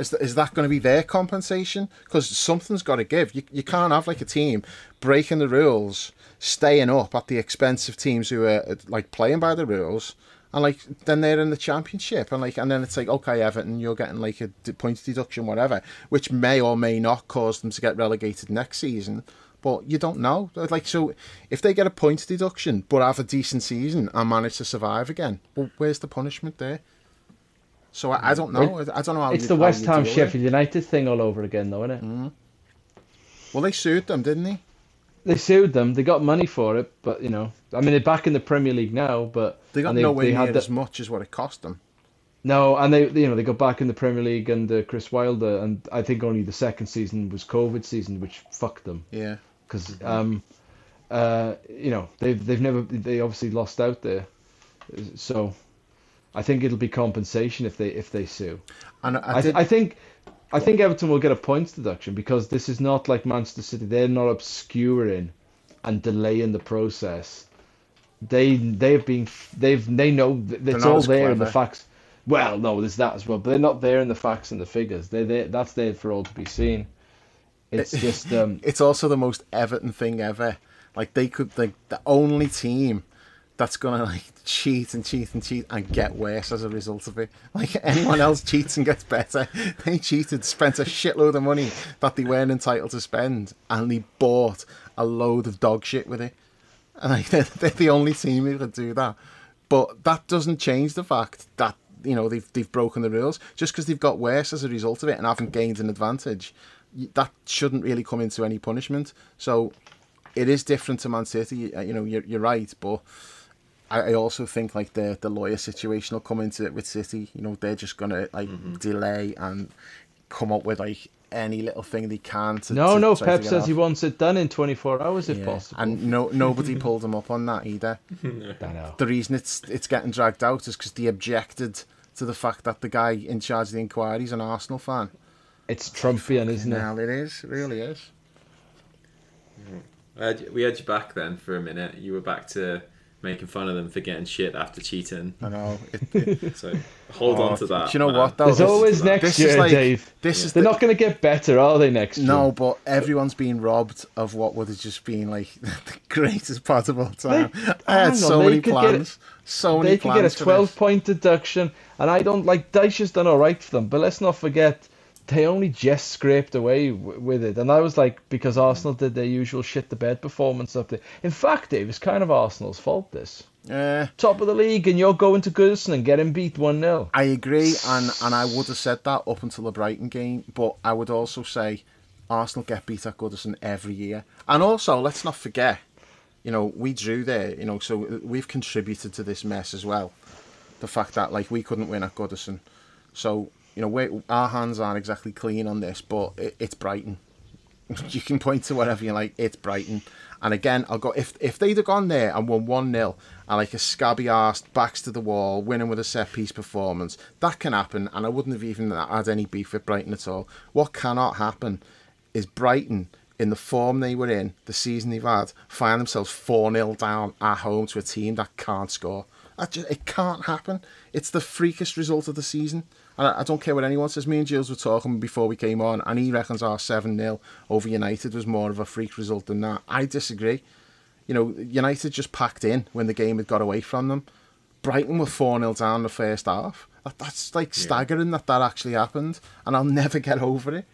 Speaker 2: is, th- is that going to be their compensation? Because something's got to give. You, you can't have like a team breaking the rules, staying up at the expense of teams who are like playing by the rules, and like then they're in the championship, and like and then it's like okay, Everton, you're getting like a points deduction, whatever, which may or may not cause them to get relegated next season. But you don't know. Like so, if they get a points deduction but have a decent season and manage to survive again, well, where's the punishment there? So I, I don't know. I don't know how
Speaker 3: It's
Speaker 2: you-
Speaker 3: the West Ham. Sheffield United thing all over again, though, isn't it? Mm-hmm.
Speaker 2: Well, they sued them, didn't they?
Speaker 3: They sued them. They got money for it, but you know, I mean, they're back in the Premier League now. But
Speaker 2: They got
Speaker 3: they,
Speaker 2: nowhere
Speaker 3: they
Speaker 2: near
Speaker 3: had the-
Speaker 2: as much as what it cost them.
Speaker 3: No, and they you know they got back in the Premier League under Chris Wilder, and I think only the second season was COVID season, which fucked them
Speaker 2: Yeah.
Speaker 3: because um, uh, you know they've they've never they obviously lost out there, so I think it'll be compensation if they if they sue.
Speaker 2: And I,
Speaker 3: I,
Speaker 2: did.
Speaker 3: I think I think Everton will get a points deduction because this is not like Manchester City. They're not obscuring and delaying the process. They they've been they've they know it's all there in the facts. Well, no, there's that as well, but they're not there in the facts and the figures. They they that's there for all to be seen. It's just [laughs] um
Speaker 2: it's also the most Everton thing ever. Like they could like the only team that's gonna like cheat and cheat and cheat and get worse as a result of it. Like anyone else cheats and gets better. [laughs] They cheated, spent a shitload of money that they weren't entitled to spend, and they bought a load of dog shit with it. And like [laughs] they're, they're the only team who could do that. But that doesn't change the fact that you know they've they've broken the rules just because they've got worse as a result of it and haven't gained an advantage. That shouldn't really come into any punishment. So it is different to Man City. You know, you're, you're right, but I, I also think like the the lawyer situation will come into it with City. You know, they're just gonna like mm-hmm. delay and come up with like any little thing they can to.
Speaker 3: no
Speaker 2: to
Speaker 3: no.
Speaker 2: try
Speaker 3: Pep
Speaker 2: get
Speaker 3: says
Speaker 2: off.
Speaker 3: he wants it done in 24 hours if
Speaker 2: Yeah,
Speaker 3: possible.
Speaker 2: and no [laughs] nobody pulled him up on that either. [laughs]
Speaker 3: I know.
Speaker 2: The reason it's it's getting dragged out is because they objected to the fact that the guy in charge of the inquiry is an Arsenal fan.
Speaker 3: It's Trumpian, isn't it?
Speaker 2: Now it is, it really is. Mm-hmm.
Speaker 1: We had, we had you back then for a minute. You were back to making fun of them for getting shit after cheating.
Speaker 2: I know. It, it, [laughs]
Speaker 1: So hold
Speaker 2: Oh,
Speaker 1: on to that.
Speaker 2: do you know
Speaker 1: man.
Speaker 2: what, though?
Speaker 3: There's
Speaker 2: This-
Speaker 3: always next
Speaker 2: this
Speaker 3: year,
Speaker 2: like-
Speaker 3: Dave.
Speaker 2: this is
Speaker 3: They're
Speaker 2: the-
Speaker 3: not going to get better, are they? Next year?
Speaker 2: no, but everyone's been robbed of what would have just been like [laughs] the greatest part of all time. I had so
Speaker 3: on,
Speaker 2: many
Speaker 3: could get-
Speaker 2: plans. so many
Speaker 3: they could
Speaker 2: plans.
Speaker 3: get a twelve-point deduction, and I don't like Dyche's done all right for them, but let's not forget they only just scraped away w- with it, and I was like because Arsenal did their usual shit the bed performance up there. In fact, Dave, it's kind of Arsenal's fault. This
Speaker 2: Uh,
Speaker 3: top of the league, and you're going to Goodison and getting beat one 0
Speaker 2: I agree, and, and I would have said that up until the Brighton game, but I would also say Arsenal get beat at Goodison every year. And also, let's not forget, you know, we drew there, you know, so we've contributed to this mess as well. The fact that, like, we couldn't win at Goodison. So, you know, we our hands aren't exactly clean on this, but it, it's Brighton. [laughs] you can point to whatever you like, it's Brighton. And again, I'll go if if they'd have gone there and won one 0 and like a scabby arsed backs to the wall, winning with a set piece performance, that can happen. And I wouldn't have even had any beef with Brighton at all. What cannot happen is Brighton in the form they were in, the season they've had, find themselves 4 0 down at home to a team that can't score. That just, it can't happen. It's the freakiest result of the season. And I, I don't care what anyone says. Me and Jules were talking before we came on, and he reckons our 7 0 over United was more of a freak result than that. I disagree. You know, United just packed in when the game had got away from them. Brighton were 4 0 down the first half. That, that's like
Speaker 1: Yeah.
Speaker 2: staggering that that actually happened, and I'll never get over it.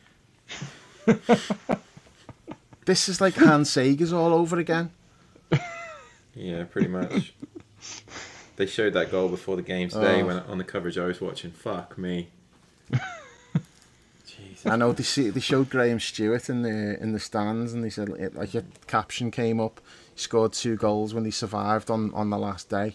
Speaker 2: [laughs] this is like Hans Segers all over again.
Speaker 1: Yeah, pretty much. [laughs] they showed that goal before the game today
Speaker 2: Oh.
Speaker 1: when on the coverage I was watching. Fuck me. [laughs]
Speaker 2: I know they see, they showed Graham Stuart in the in the stands, and they said it, like a caption came up. He scored two goals when he survived on, on the last day,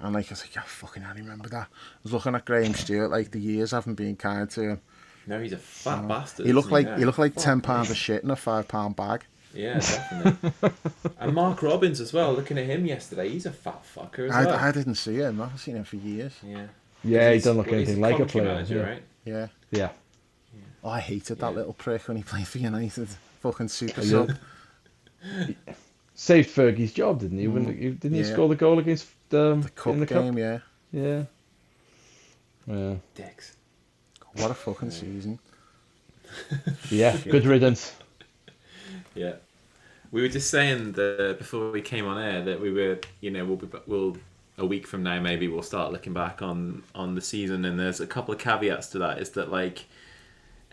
Speaker 2: and like I was like, yeah, fucking, I remember that. I was looking at Graham Stuart, like the years haven't been kind to him.
Speaker 1: No, he's a fat bastard.
Speaker 2: He looked like he looked like
Speaker 1: Fuck
Speaker 2: ten pounds of shit in a five pound bag.
Speaker 1: Yeah, definitely. [laughs] and Mark Robins as well. Looking at him yesterday, he's a fat fucker as well.
Speaker 2: I, I didn't see him. I haven't seen him for years.
Speaker 1: Yeah.
Speaker 3: Yeah, he doesn't look
Speaker 1: well,
Speaker 3: anything like a player.
Speaker 1: manager,
Speaker 3: yeah.
Speaker 1: right?
Speaker 2: Yeah.
Speaker 3: yeah.
Speaker 2: Oh, I hated that
Speaker 1: Yeah.
Speaker 2: little prick when he played for United. Fucking super
Speaker 3: Yeah.
Speaker 2: sub. [laughs]
Speaker 3: Saved Fergie's job, didn't he? When didn't he
Speaker 2: Yeah.
Speaker 3: score the goal against um,
Speaker 2: The cup
Speaker 3: in the
Speaker 2: game,
Speaker 3: cup?
Speaker 2: yeah.
Speaker 3: Yeah. Yeah.
Speaker 1: Dicks.
Speaker 2: What a fucking season.
Speaker 3: Yeah. Good riddance. [laughs]
Speaker 1: Yeah. We were just saying that before we came on air that we were, you know, we'll be, we'll a week from now maybe we'll start looking back on on the season, and there's a couple of caveats to that. Is that like,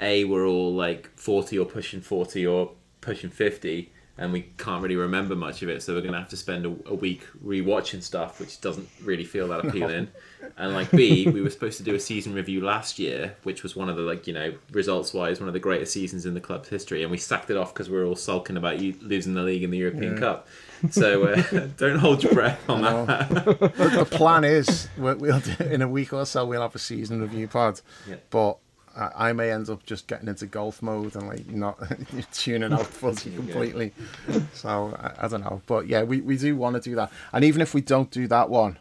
Speaker 1: a we're all like forty or pushing forty or pushing fifty, and we can't really remember much of it, so we're gonna have to spend a, a week rewatching stuff, which doesn't really feel that [laughs] appealing. And like B, we were supposed to do a season review last year, which was one of the like you know results wise one of the greatest seasons in the club's history, and we sacked it off because we were all sulking about you losing the league and the European Cup. So uh, [laughs] don't hold your breath on that.
Speaker 2: the, plan is we'll do, in a week or so we'll have a season review pod.
Speaker 1: Yeah.
Speaker 2: But I, I may end up just getting into golf mode and like not [laughs] tuning out [laughs]
Speaker 1: Yeah.
Speaker 2: completely. So I, I don't know, but yeah, we, we do want to do that. And even if we don't do that one,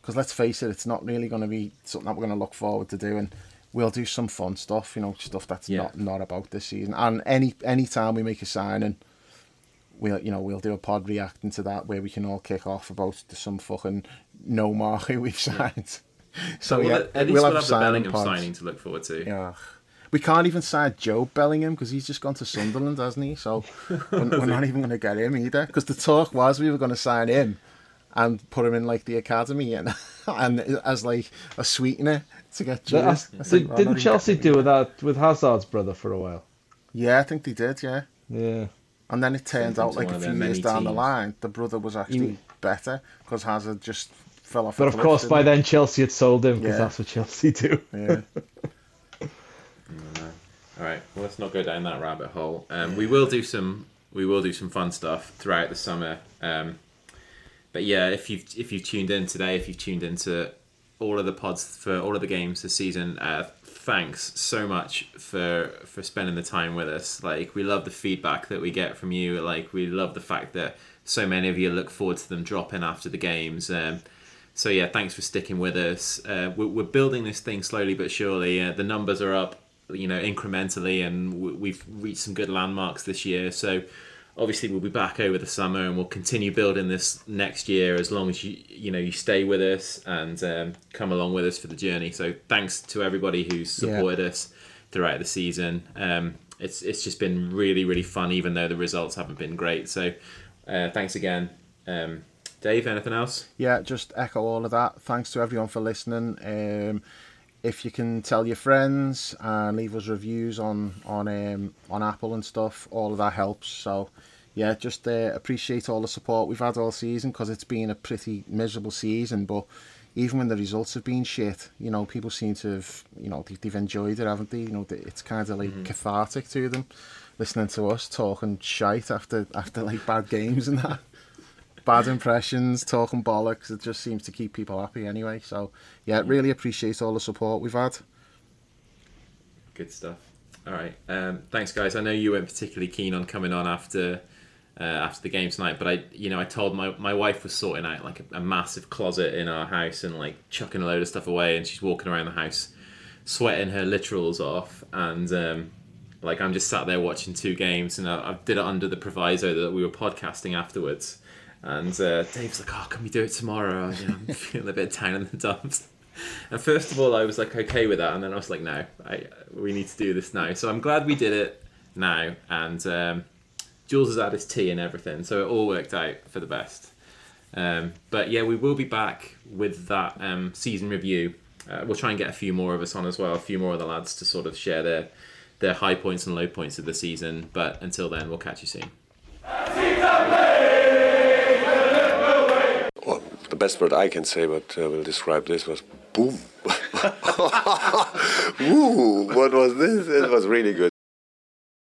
Speaker 2: because let's face it, it's not really going to be something that we're going to look forward to doing. We'll do some fun stuff, you know, stuff that's
Speaker 1: Yeah.
Speaker 2: not not about this season. And any any time we make a signing, we'll you know we'll do a pod reacting to that where we can all kick off about some fucking no mark who [laughs] we've signed. So
Speaker 1: well,
Speaker 2: yeah,
Speaker 1: at, at least
Speaker 2: we'll
Speaker 1: we'll
Speaker 2: have,
Speaker 1: have the
Speaker 2: signing
Speaker 1: Bellingham
Speaker 2: pods.
Speaker 1: signing to look forward to.
Speaker 2: Yeah. We can't even sign Jobe Bellingham because he's just gone to Sunderland, hasn't he? So we're, we're not even going to get him either. Because the talk was we were going to sign him and put him in like the academy and [laughs] and as like a sweetener to get
Speaker 3: But, uh,
Speaker 2: Julius. I
Speaker 3: didn't
Speaker 2: didn't
Speaker 3: Chelsea do
Speaker 2: him.
Speaker 3: that with Hazard's brother for a while?
Speaker 2: Yeah, I think they did. Yeah,
Speaker 3: Yeah.
Speaker 2: and then it turned out like a few
Speaker 1: their
Speaker 2: years
Speaker 1: many
Speaker 2: down the line, the brother was actually better because Hazard just fell off.
Speaker 3: But
Speaker 2: a
Speaker 3: of course, by then Chelsea had sold him because
Speaker 2: Yeah.
Speaker 3: that's what Chelsea do. [laughs]
Speaker 2: Yeah.
Speaker 1: All right, well, let's not go down that rabbit hole. Um, we will do some we will do some fun stuff throughout the summer. Um, but yeah, if you've if you've tuned in today, if you've tuned into all of the pods for all of the games this season, uh, thanks so much for for spending the time with us. Like we love the feedback that we get from you. Like we love the fact that so many of you look forward to them dropping after the games. Um, so yeah, thanks for sticking with us. Uh, we're, we're building this thing slowly but surely. Uh, the numbers are up, you know, incrementally, and w- we've reached some good landmarks this year. So obviously we'll be back over the summer, and we'll continue building this next year as long as you you know you stay with us and um, come along with us for the journey. So thanks to everybody who's
Speaker 2: Yeah.
Speaker 1: supported us throughout the season. Um, it's it's just been really really fun, even though the results haven't been great. So uh, thanks again, um, Dave. Anything else?
Speaker 2: yeah, just echo all of that. Thanks to everyone for listening. Um, if you can tell your friends and leave us reviews on on um, on Apple and stuff, all of that helps. So, yeah, just uh, appreciate all the support we've had all season because it's been a pretty miserable season. But even when the results have been shit, you know, people seem to have, you know, they've enjoyed it, haven't they? You know, it's kind of like mm-hmm. cathartic to them, listening to us talking shite after after like bad games and that. Bad impressions, talking bollocks. It just seems to keep people happy anyway. So yeah, really appreciate all the support we've had.
Speaker 1: Good stuff. All right. Um, thanks, guys. I know you weren't particularly keen on coming on after uh, after the game tonight, but I, you know, I told my my wife was sorting out like a, a, massive closet in our house and like chucking a load of stuff away, and she's walking around the house sweating her literals off, and um, like I'm just sat there watching two games, and I, I, did it under the proviso that we were podcasting afterwards. And uh, Dave's like, "Oh, can we do it tomorrow?" [laughs] You know, I'm feeling a bit down in the dumps. And first of all, I was like okay with that, and then I was like, no, I, we need to do this now. So I'm glad we did it now, and um, Jules has had his tea and everything, so it all worked out for the best. Um, but yeah, we will be back with that um, season review. Uh, we'll try and get a few more of us on as well, a few more of the lads to sort of share their their high points and low points of the season. But until then, we'll catch you soon.
Speaker 4: Best word I can say, but uh, will describe this was boom. [laughs] What was this? It was really good.